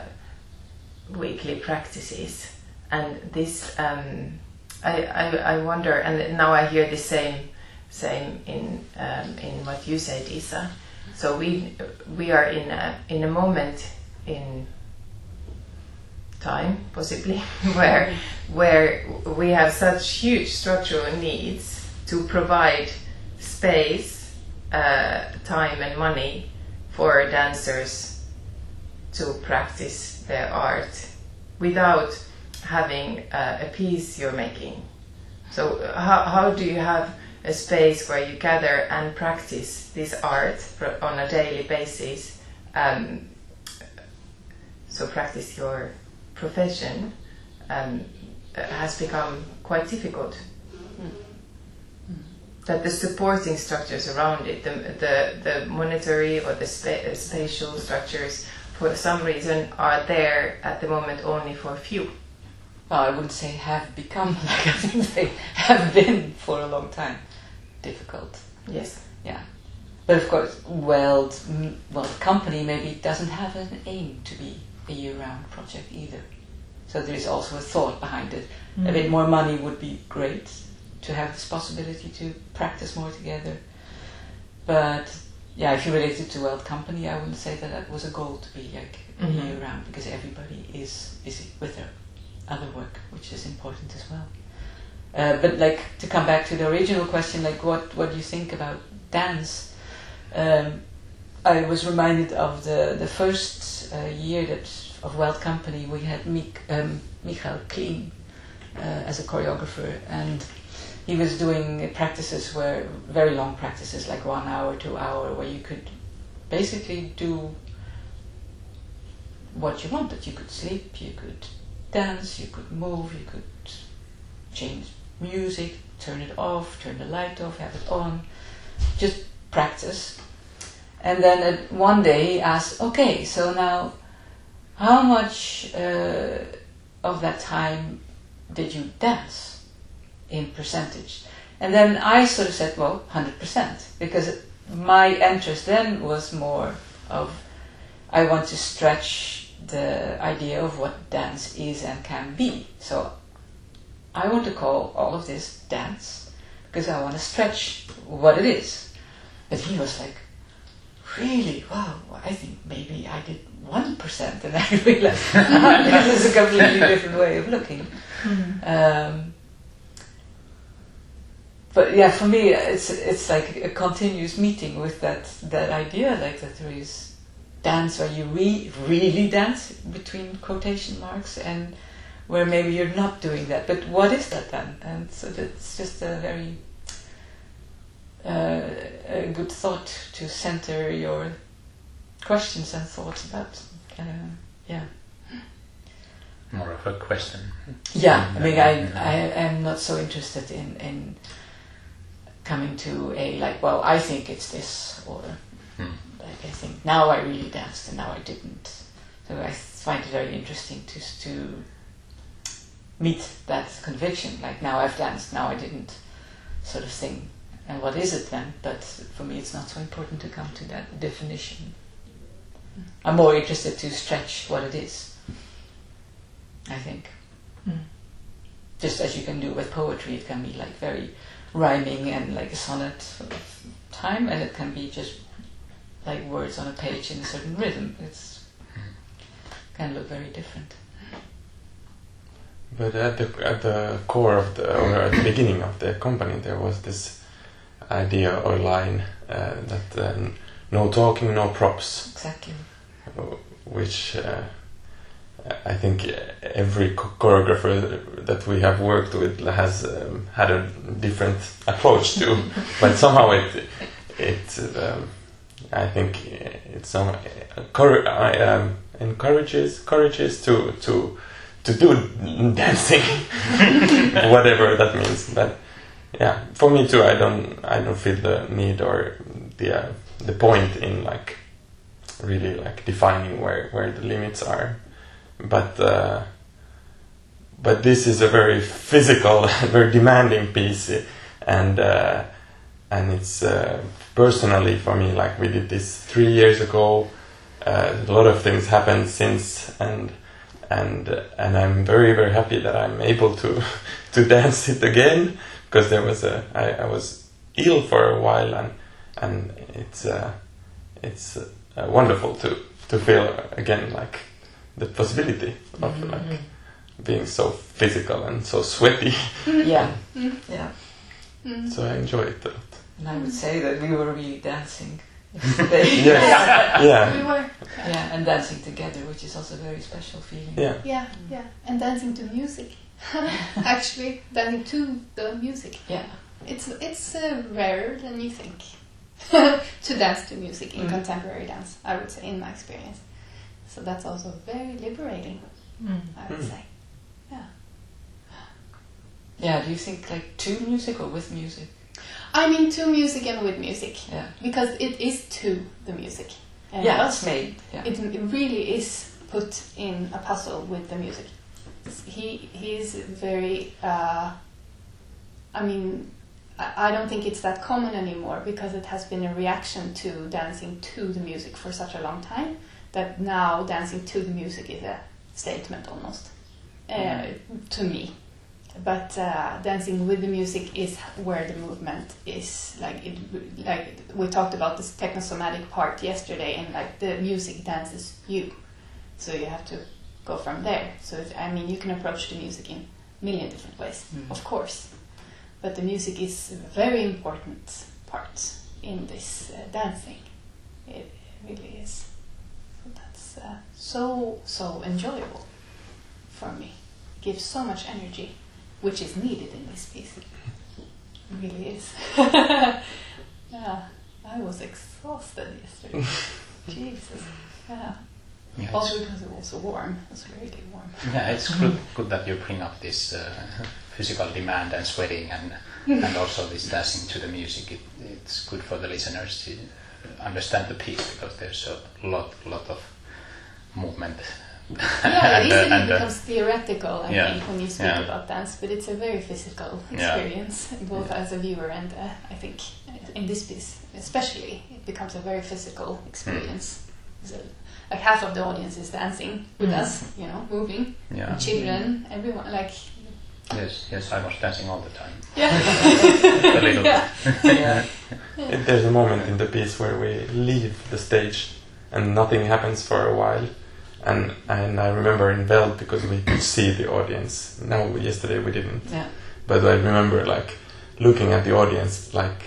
Speaker 1: weekly practices, and this. Um, I, I, I wonder, and now I hear the same same in um, in what you said, Isa. So we we are in a in a moment in time, possibly, where where we have such huge structural needs to provide space, uh, time, and money for dancers to practice their art without having uh, a piece you're making. So how, how do you have a space where you gather and practice this art on a daily basis? Um, so practice your profession um, has become quite difficult. That the supporting structures around it, the, the, the monetary or the spa- spatial structures, for some reason, are there at the moment only for a few.
Speaker 3: Well, I wouldn't say have become like I think they have been for a long time. Difficult,
Speaker 1: Yes.
Speaker 3: yeah. But of course, Weld, mm, well, the company maybe doesn't have an aim to be a year-round project either. So there is also a thought behind it. A bit more money would be great to have this possibility to practice more together. But yeah, if you relate it to Weld Company, I wouldn't say that that was a goal to be like a
Speaker 1: Mhm.
Speaker 3: year round because everybody is busy with their other work, which is important as well. Uh, but like to come back to the original question, like what what do you think about dance? Um, I was reminded of the the first uh, year that of Weld Company we had Mik, um, Michael Kleen uh, as a choreographer, and he was doing practices where very long practices, like one hour, two hour, where you could basically do what you wanted. You could sleep, you could dance, you could move, you could change music, turn it off, turn the light off, have it on, just practice. And then one day he asked, okay, so now how much uh, of that time did you dance in percentage? And then I sort of said, well, 100%, because my interest then was more of I want to stretch the idea of what dance is and can be. So I want to call all of this dance because I want to stretch what it is. But he was like, really? Wow, I think maybe I did 1%. And I realized this is a completely different way of looking. Um, but yeah, for me, it's it's like a continuous meeting with that that idea, like that there is dance where you re- really dance between quotation marks, and where maybe you're not doing that. But what is that then? And so that's just a very uh, a good thought to center your questions and thoughts about. Uh, yeah.
Speaker 2: More of a question.
Speaker 3: Yeah, I mean, I, I am not so interested in, in coming to a, like, well, I think it's this, or
Speaker 2: Hmm.
Speaker 3: like, I think now I really danced and now I didn't. So I find it very interesting to, to meet that conviction, like, now I've danced, now I didn't, sort of thing. And what is it then? But for me, it's not so important to come to that definition. I'm more interested to stretch what it is, I think
Speaker 1: Mm.
Speaker 3: just as you can do with poetry, it can be like very rhyming and like a sonnet of time, and it can be just like words on a page in a certain rhythm. It's can look very different.
Speaker 5: But at the at the core of the or at the beginning of the company, there was this idea or line uh, that uh, no talking, no props,
Speaker 3: Exactly.
Speaker 5: which uh, I think every choreographer that we have worked with has um, had a different approach to, but somehow it it um, I think it some I, um, encourages encourages to to to do dancing, whatever that means. But yeah, for me too, I don't I don't feel the need or the uh, the point in like really like defining where where the limits are. But uh, but this is a very physical, very demanding piece, and uh, and it's uh, personally for me like we did this three years ago. Uh, a lot of things happened since, and and and I'm very very happy that I'm able to to dance it again because there was a I, I was ill for a while and and it's uh, it's uh, wonderful to to feel again like the possibility of like being so physical and so sweaty.
Speaker 3: Yeah, yeah.
Speaker 5: So I enjoy it a lot.
Speaker 3: And I would say that we were really dancing yesterday.
Speaker 5: Yes.
Speaker 4: We
Speaker 5: Yeah.
Speaker 4: were.
Speaker 3: yeah, and dancing together, which is also a very special feeling.
Speaker 5: Yeah.
Speaker 4: Yeah, yeah. And dancing to music. Actually, dancing to the music.
Speaker 3: Yeah.
Speaker 4: It's it's uh, rarer than you think to dance to music in
Speaker 3: Mm.
Speaker 4: contemporary dance. I would say, in my experience. So that's also very liberating.
Speaker 1: Mm.
Speaker 4: I would
Speaker 5: Mm.
Speaker 4: say. Yeah.
Speaker 3: Yeah. Do you think like to music or with music?
Speaker 4: I mean, to music and with music,
Speaker 3: Yeah.
Speaker 4: because it is to the music. And
Speaker 3: Yeah, it's made. Yeah.
Speaker 4: it, it really is put in a puzzle with the music. He he is very. Uh, I mean, I, I don't think it's that common anymore because it has been a reaction to dancing to the music for such a long time that now dancing to the music is a statement almost uh, to me. But uh, dancing with the music is where the movement is. Like it, like we talked about this technosomatic part yesterday, and like the music dances you, so you have to go from there. So it's, I mean, you can approach the music in a million different ways,
Speaker 3: Mm.
Speaker 4: of course. But the music is a very important part in this uh, dancing. It really is. So uh, so so enjoyable for me. Gives so much energy, which is needed in this piece. It really is. yeah, I was exhausted yesterday. Jesus. Yeah.
Speaker 2: Yeah,
Speaker 4: Also because it was so warm. It was really warm.
Speaker 2: yeah, it's good, good that you bring up this uh, physical demand and sweating and and also this dancing to the music. It, it's good for the listeners to understand the piece because there's a lot lot of movement.
Speaker 4: Yeah,
Speaker 2: And,
Speaker 4: it
Speaker 2: uh,
Speaker 4: easily
Speaker 2: and, uh,
Speaker 4: becomes theoretical, I
Speaker 2: yeah,
Speaker 4: think, when you speak
Speaker 2: yeah.
Speaker 4: about dance, but it's a very physical
Speaker 2: Yeah.
Speaker 4: experience, both as a viewer and uh, I think uh, in this piece, especially, it becomes a very physical experience. So, like half of the audience is dancing with
Speaker 1: Mm.
Speaker 4: us, you know, moving.
Speaker 2: yeah.
Speaker 4: Children, everyone, like
Speaker 2: Yes, yes, I was dancing all the time.
Speaker 4: yeah,
Speaker 2: A little
Speaker 4: yeah.
Speaker 3: yeah.
Speaker 5: It- There's a moment in the piece where we leave the stage and nothing happens for a while. And and I remember in Weld because we could see the audience. Now yesterday we didn't.
Speaker 3: Yeah.
Speaker 5: But I remember like looking at the audience like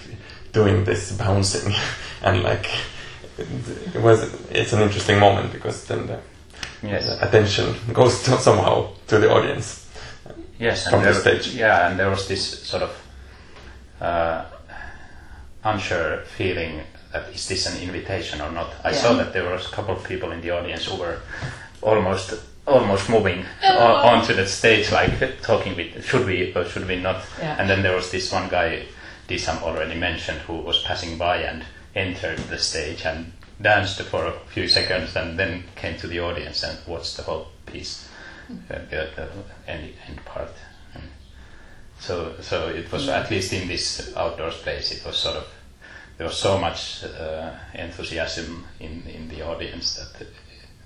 Speaker 5: doing this bouncing and like it was it's an interesting moment because then the,
Speaker 2: Yes.
Speaker 5: the attention goes to somehow to the audience.
Speaker 2: Yes,
Speaker 5: from the
Speaker 2: there,
Speaker 5: stage.
Speaker 2: Yeah, and there was this sort of uh, unsure feeling that is this an invitation or not. I
Speaker 3: Yeah.
Speaker 2: saw that there was a couple of people in the audience who were almost almost moving
Speaker 4: Oh.
Speaker 2: o- onto the stage, like talking with should we or should we not.
Speaker 3: Yeah.
Speaker 2: And then there was this one guy, Disam already mentioned, who was passing by and entered the stage and danced for a few seconds and then came to the audience and watched the whole piece, uh, the, the end, end part. And so, so it was at least in this outdoor space, it was sort of there was so much uh, enthusiasm in, in the audience that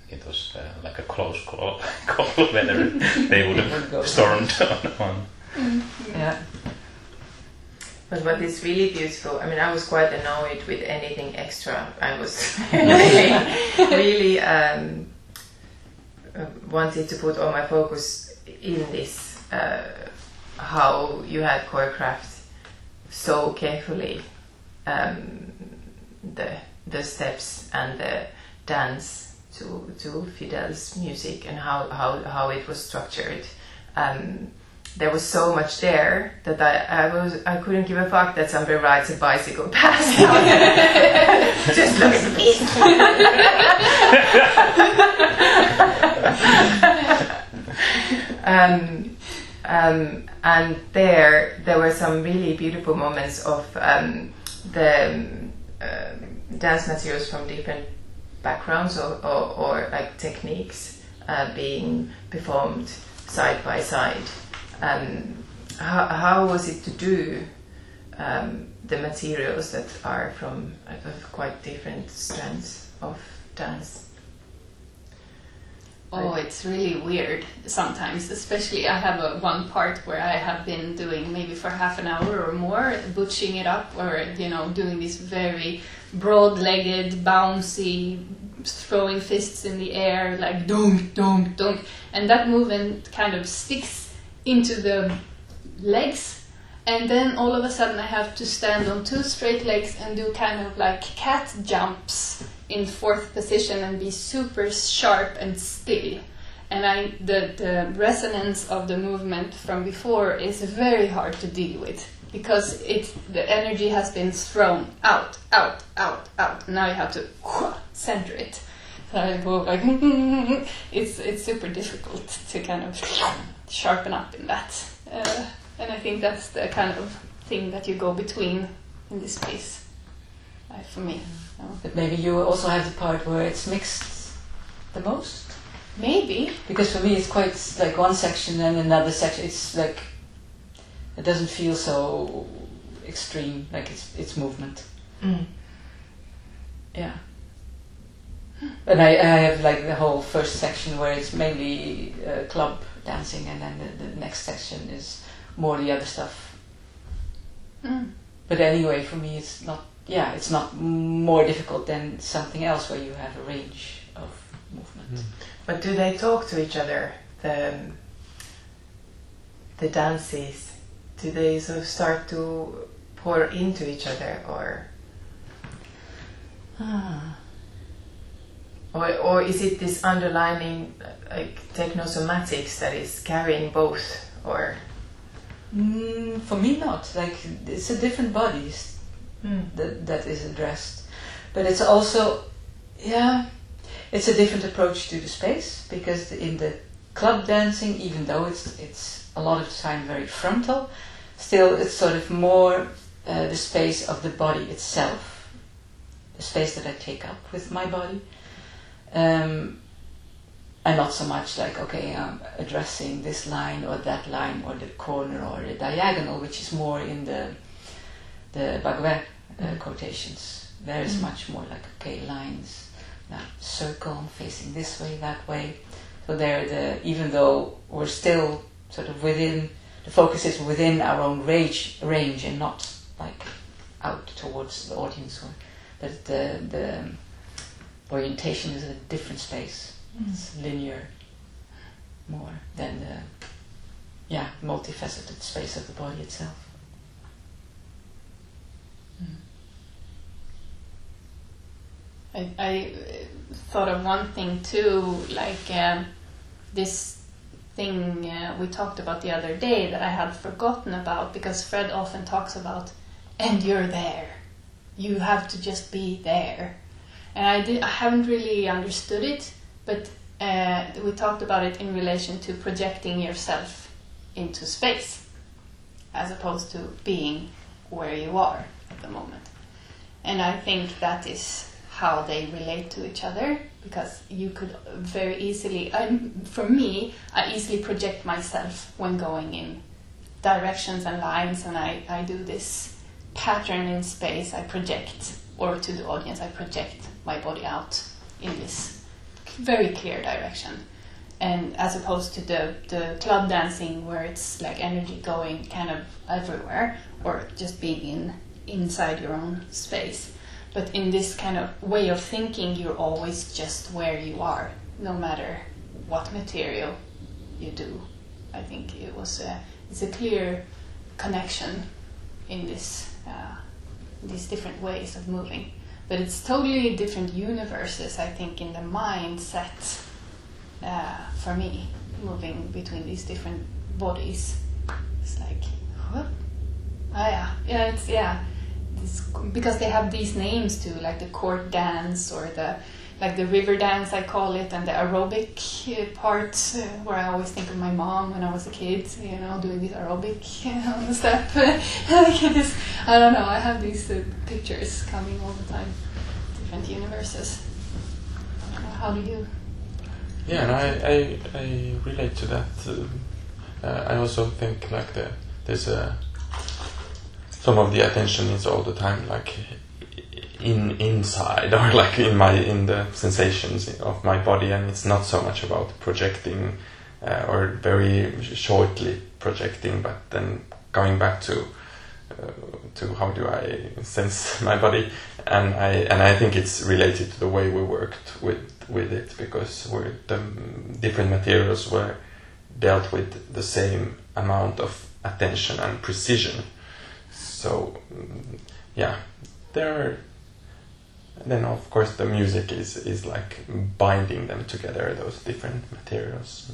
Speaker 2: it was uh, like a close call, call whether they would
Speaker 3: Would
Speaker 2: have stormed on. on.
Speaker 3: Yeah.
Speaker 1: But what is really beautiful, I mean, I was quite annoyed with anything extra. I was really, really um, uh, wanted to put all my focus in this, uh, how you had choreographed so carefully um, the the steps and the dance to to Fidel's music and how how, how it was structured. Um, there was so much there that I, I was I couldn't give a fuck that somebody rides a bicycle past. Just look at piece. um, um, and there there were some really beautiful moments of um, the um, dance materials from different backgrounds or, or, or like techniques uh, being performed side by side. Um, how, how was it to do um, the materials that are from uh, quite different strands of dance?
Speaker 4: Oh, it's really weird sometimes. Especially, I have a one part where I have been doing maybe for half an hour or more, butching it up, or you know, doing this very broad-legged, bouncy, throwing fists in the air like dunk, dunk, dunk, and that movement kind of sticks into the legs. And then all of a sudden, I have to stand on two straight legs and do kind of like cat jumps in fourth position and be super sharp and still. And I, the, the resonance of the movement from before is very hard to deal with because it, the energy has been thrown out, out, out, out. Now you have to center it. So I go like, it's, it's super difficult to kind of sharpen up in that. Uh, and I think that's the kind of thing that you go between in this piece, uh, for me. So.
Speaker 3: But maybe you also have the part where it's mixed the most.
Speaker 4: Maybe.
Speaker 3: Because for me, it's quite like one section and another section. It's like it doesn't feel so extreme. Like it's it's movement.
Speaker 1: Mm.
Speaker 3: Yeah. And I, I have like the whole first section where it's mainly uh, club dancing, and then the, the next section is more the other stuff.
Speaker 4: Mm.
Speaker 3: But anyway, for me, it's not. Yeah, it's not more difficult than something else where you have a range of movement.
Speaker 1: But do they talk to each other? The the dances. Do they sort of start to pour into each other, or
Speaker 3: Ah.
Speaker 1: or, or is it this underlining uh, like technosomatics that is carrying both? Or
Speaker 3: Mm, for me, not. Like it's a different bodies
Speaker 1: mm.
Speaker 3: that that is addressed, but it's also, yeah, it's a different approach to the space because in the club dancing, even though it's it's a lot of the time very frontal. Still, it's sort of more uh, the space of the body itself, the space that I take up with my body. Um, and not so much like, okay, I'm addressing this line or that line or the corner or the diagonal, which is more in the the Bagouet uh, quotations. There is
Speaker 1: Mm.
Speaker 3: much more like, okay, lines, that circle facing this way, that way. So there, the even though we're still sort of within, the focus is within our own range, range and not like out towards the audience, or but the the orientation is a different space. It's linear more than the yeah multifaceted space of the body itself.
Speaker 4: I, I uh, thought of one thing too, like um, this thing uh, we talked about the other day that I had forgotten about because Fred often talks about, and you're there. You have to just be there. And I, did, I haven't really understood it, but uh, we talked about it in relation to projecting yourself into space as opposed to being where you are at the moment. And I think that is how they relate to each other because you could very easily, I, for me, I easily project myself when going in directions and lines, and I, I do this pattern in space. I project, or to the audience, I project my body out in this very clear direction. And as opposed to the, the club dancing where it's like energy going kind of everywhere, or just being in inside your own space. But in this kind of way of thinking, you're always just where you are, no matter what material you do. I think it was a, it's a clear connection in this uh, these different ways of moving. But it's totally different universes, I think, in the mindset uh, for me, moving between these different bodies. It's like, what? Ah, yeah, yeah, it's yeah because they have these names too, like the court dance or the like the river dance I call it, and the aerobic uh, part uh, where I always think of my mom when I was a kid, you know, doing this aerobic on the step. I don't know. I have these uh, pictures coming all the time, different universes. How do you?
Speaker 5: Yeah, and I, I, I relate to that. Uh, uh, I also think like the there's a some of the attention is all the time like in inside or like in my in the sensations of my body, and it's not so much about projecting uh, or very shortly projecting, but then going back to uh, to how do I sense my body, and I and I think it's related to the way we worked with with it because we the different materials were dealt with the same amount of attention and precision. So yeah, there are. Then of course the music is is like binding them together, those different materials.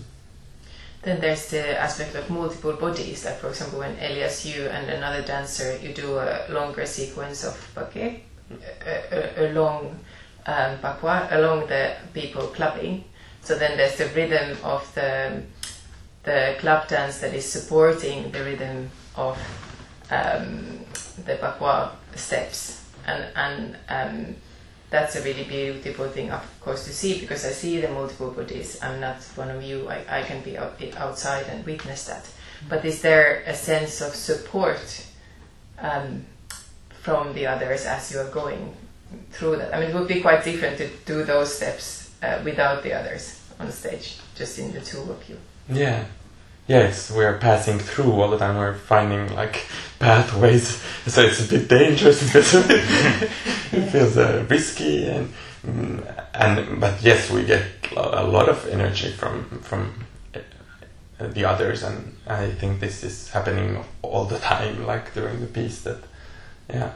Speaker 1: Then there's the aspect of multiple bodies. Like for example, when Elias, you and another dancer, you do a longer sequence of Bagouet, a, a, a long um, Bagouet along the people clubbing. So then there's the rhythm of the the club dance that is supporting the rhythm of um, the Bagouet steps, and and um, that's a really beautiful thing, of course, to see because I see the multiple bodies. I'm not one of you. I, I can be out, outside and witness that. But is there a sense of support um, from the others as you are going through that? I mean, it would be quite different to do those steps uh, without the others on stage, just in the two of you.
Speaker 5: Yeah. Yes, we're passing through all the time. We're finding like pathways, so it's a bit dangerous because it, it feels uh, risky and mm, and but yes, we get a lot of energy from from uh, the others, and I think this is happening all the time, like during the piece. That yeah,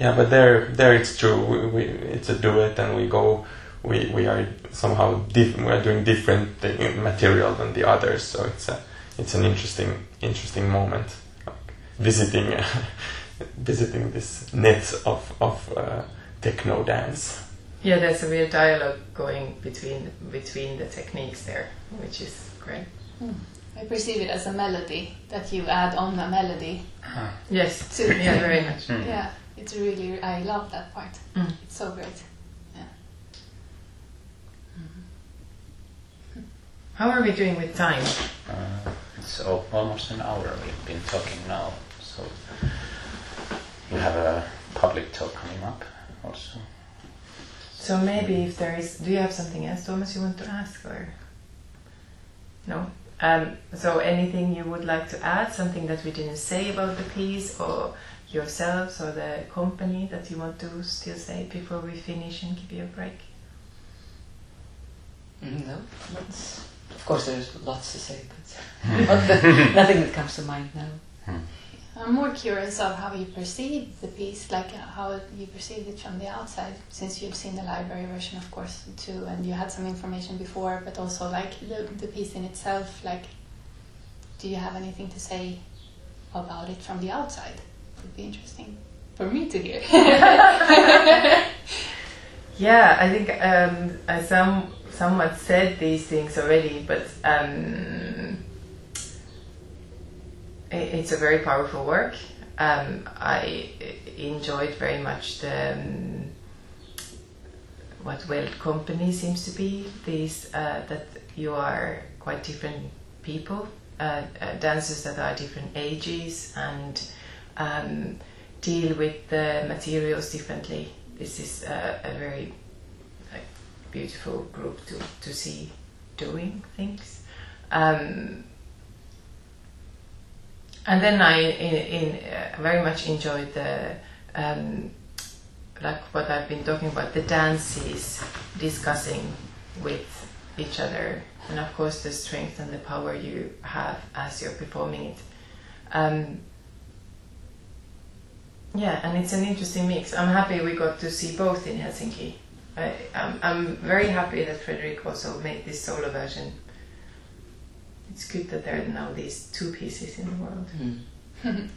Speaker 5: yeah, but there there it's true. We, we it's a duet, and we go we we are somehow diff- we are doing different thing, material than the others. So it's a it's an interesting interesting moment, like visiting visiting this net of of uh, techno dance.
Speaker 1: Yeah, there's a real dialogue going between between the techniques there, which is great.
Speaker 4: I perceive it as a melody that you add on a melody.
Speaker 2: Ah,
Speaker 1: Yes,
Speaker 4: To
Speaker 1: yeah, very much.
Speaker 2: mm.
Speaker 4: Yeah, it's really I love that part.
Speaker 1: Mm.
Speaker 4: It's so great.
Speaker 1: How are we doing with time?
Speaker 2: Uh, it's al- almost an hour we've been talking now, so you have a public talk coming up also.
Speaker 1: So maybe if there is, do you have something else, Thomas, you want to ask or no? Um, so anything you would like to add, something that we didn't say about the piece, or yourselves, or the company that you want to still say before we finish and give you a break?
Speaker 3: Mm, No, lots. Of course, there's lots to say, but nothing that comes to mind now.
Speaker 4: I'm more curious of how you perceive the piece, like uh, how you perceive it from the outside, since you've seen the library version, of course, too, and you had some information before, but also like the, the piece in itself. Like, do you have anything to say about it from the outside? It would be interesting for me to hear.
Speaker 1: Yeah, I think um, I some somewhat said these things already, but um, i it's a very powerful work. Um, I enjoyed very much the um, what Weld Company seems to be. These uh, that you are quite different people, uh, uh, dancers that are different ages and um, deal with the materials differently. This is a, very beautiful group to, to see doing things. Um, and then I in, in, uh, very much enjoyed the um, like what I've been talking about the dances discussing with each other and of course the strength and the power you have as you're performing it. Um, yeah, and it's an interesting mix. I'm happy we got to see both in Helsinki. I, I'm, I'm very happy that Frederick also made this solo version. It's good that there are now these two pieces in the world.
Speaker 3: Mm.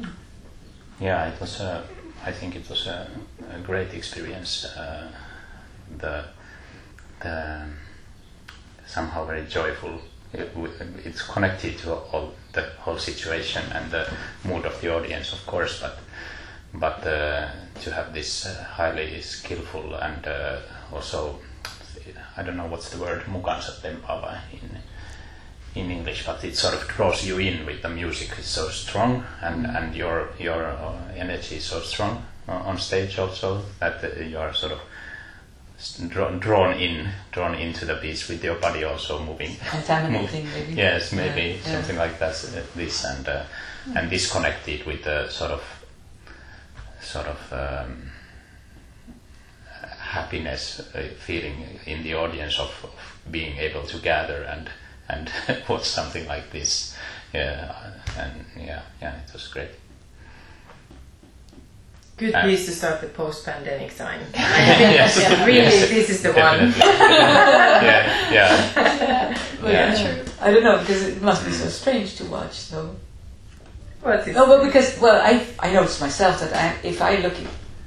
Speaker 2: Yeah, it was a. I think it was a, a great experience. Uh, the the somehow very joyful. It, it's connected to all the whole situation and the mood of the audience, of course, but but uh, to have this uh, highly skillful and uh, also I don't know what's the word mukansa tempava in in English, but it sort of draws you in with the music. It's so strong, and, and your your energy is so strong on stage also that you are sort of drawn, drawn in, drawn into the piece with your body also moving.
Speaker 3: Contaminating, maybe.
Speaker 2: Yes, maybe
Speaker 3: Yeah, yeah.
Speaker 2: something like that. This and uh, and disconnected with the sort of sort of um, happiness uh, feeling in the audience of, of being able to gather and and watch something like this. Yeah, and yeah, yeah, it was great.
Speaker 1: Good
Speaker 2: Uh,
Speaker 1: piece to start the post-pandemic time.
Speaker 2: yes,
Speaker 1: yeah, really,
Speaker 2: yes,
Speaker 1: this is the one.
Speaker 2: definitely. yeah, yeah,
Speaker 3: Well,
Speaker 2: Yeah.
Speaker 3: yeah. I don't know because it must be so strange to watch, though.
Speaker 1: What is
Speaker 3: No, but because well, I I noticed myself that I, if I look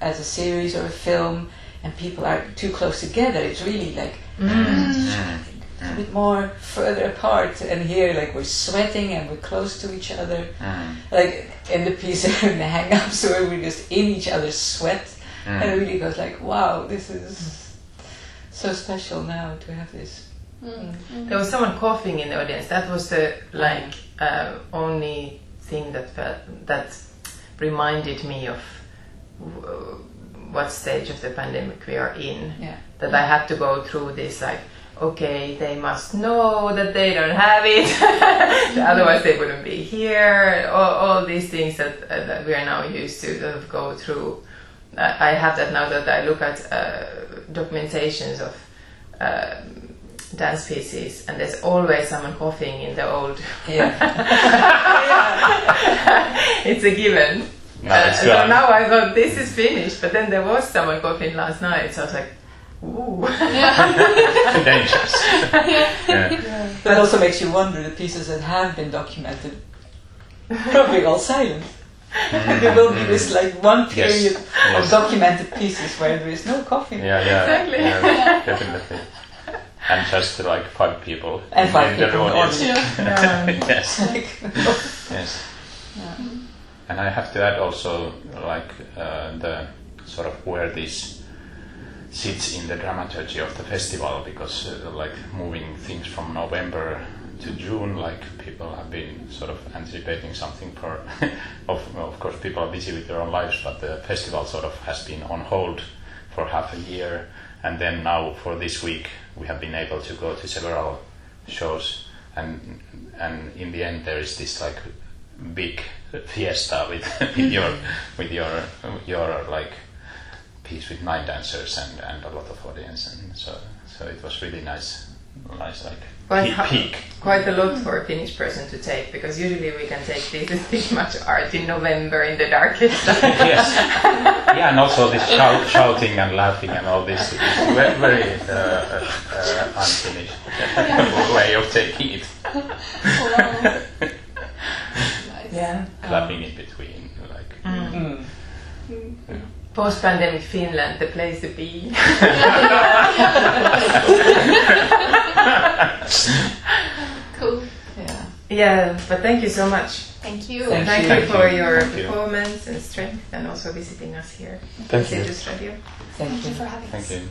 Speaker 3: at a series or a film and people are too close together, it's really like a bit more further apart. And here, like we're sweating and we're close to each other.
Speaker 2: Mm,
Speaker 3: Like in the piece in the hang-ups where we're just in each other's sweat, and it
Speaker 2: mm.
Speaker 3: really goes like, wow, this is so special now to have this.
Speaker 4: Mm.
Speaker 1: There was someone coughing in the audience. That was the like uh, only thing that felt, that reminded me of what stage of the pandemic we are in.
Speaker 3: Yeah.
Speaker 1: That I had to go through this like, okay, they must know that they don't have it, otherwise they wouldn't be here. All, all these things that uh, that we are now used to sort of go through. I I have that now that I look at uh, documentations of. um dance pieces and there's always someone coughing in the old
Speaker 3: Yeah.
Speaker 1: it's a given
Speaker 2: No, it's
Speaker 1: Uh, so now I thought this is finished but then there was someone coughing last night so I was like ooh
Speaker 2: Dangerous. yeah.
Speaker 3: But it also makes you wonder the pieces that have been documented, probably all silent. there will be this like one
Speaker 2: Yes,
Speaker 3: period of
Speaker 2: yes.
Speaker 3: documented pieces where there is no coffee.
Speaker 2: Yeah, yeah,
Speaker 1: Exactly.
Speaker 2: yeah, definitely. And just like five people
Speaker 3: And five
Speaker 2: in the
Speaker 3: people the
Speaker 2: audience.
Speaker 4: Yeah.
Speaker 1: Yeah.
Speaker 2: yes,
Speaker 3: Like,
Speaker 2: yes. And I have to add also like uh, the sort of where this sits in the dramaturgy of the festival because uh, like moving things from November to June, like people have been sort of anticipating something for. of, of course, people are busy with their own lives, but the festival sort of has been on hold for half a year, and then now for this week we have been able to go to several shows, and and in the end there is this like big fiesta with, with your with your your like piece with nine dancers and, and a lot of audience and so so it was really nice nice like
Speaker 1: Quite
Speaker 2: peak, peak.
Speaker 1: Quite a lot for a Finnish person to take because usually we can take this this much art in November in the darkest.
Speaker 2: yes yeah and also this shout, shouting and laughing and all this is very, very uh, uh, uh, unfinished way of taking it
Speaker 4: Wow. nice.
Speaker 1: yeah.
Speaker 2: clapping in between like
Speaker 3: mm.
Speaker 1: Post-pandemic Finland, the place to be.
Speaker 4: Cool.
Speaker 3: Yeah.
Speaker 1: yeah, but thank you so much.
Speaker 4: Thank you.
Speaker 3: Thank
Speaker 1: Thank,
Speaker 3: you.
Speaker 1: you for
Speaker 2: you.
Speaker 1: your
Speaker 2: Thank you.
Speaker 1: performance and strength and also visiting us here.
Speaker 5: Thank you.
Speaker 1: Radio.
Speaker 3: Thank
Speaker 4: Thank you
Speaker 3: you.
Speaker 4: for having us.
Speaker 2: thank you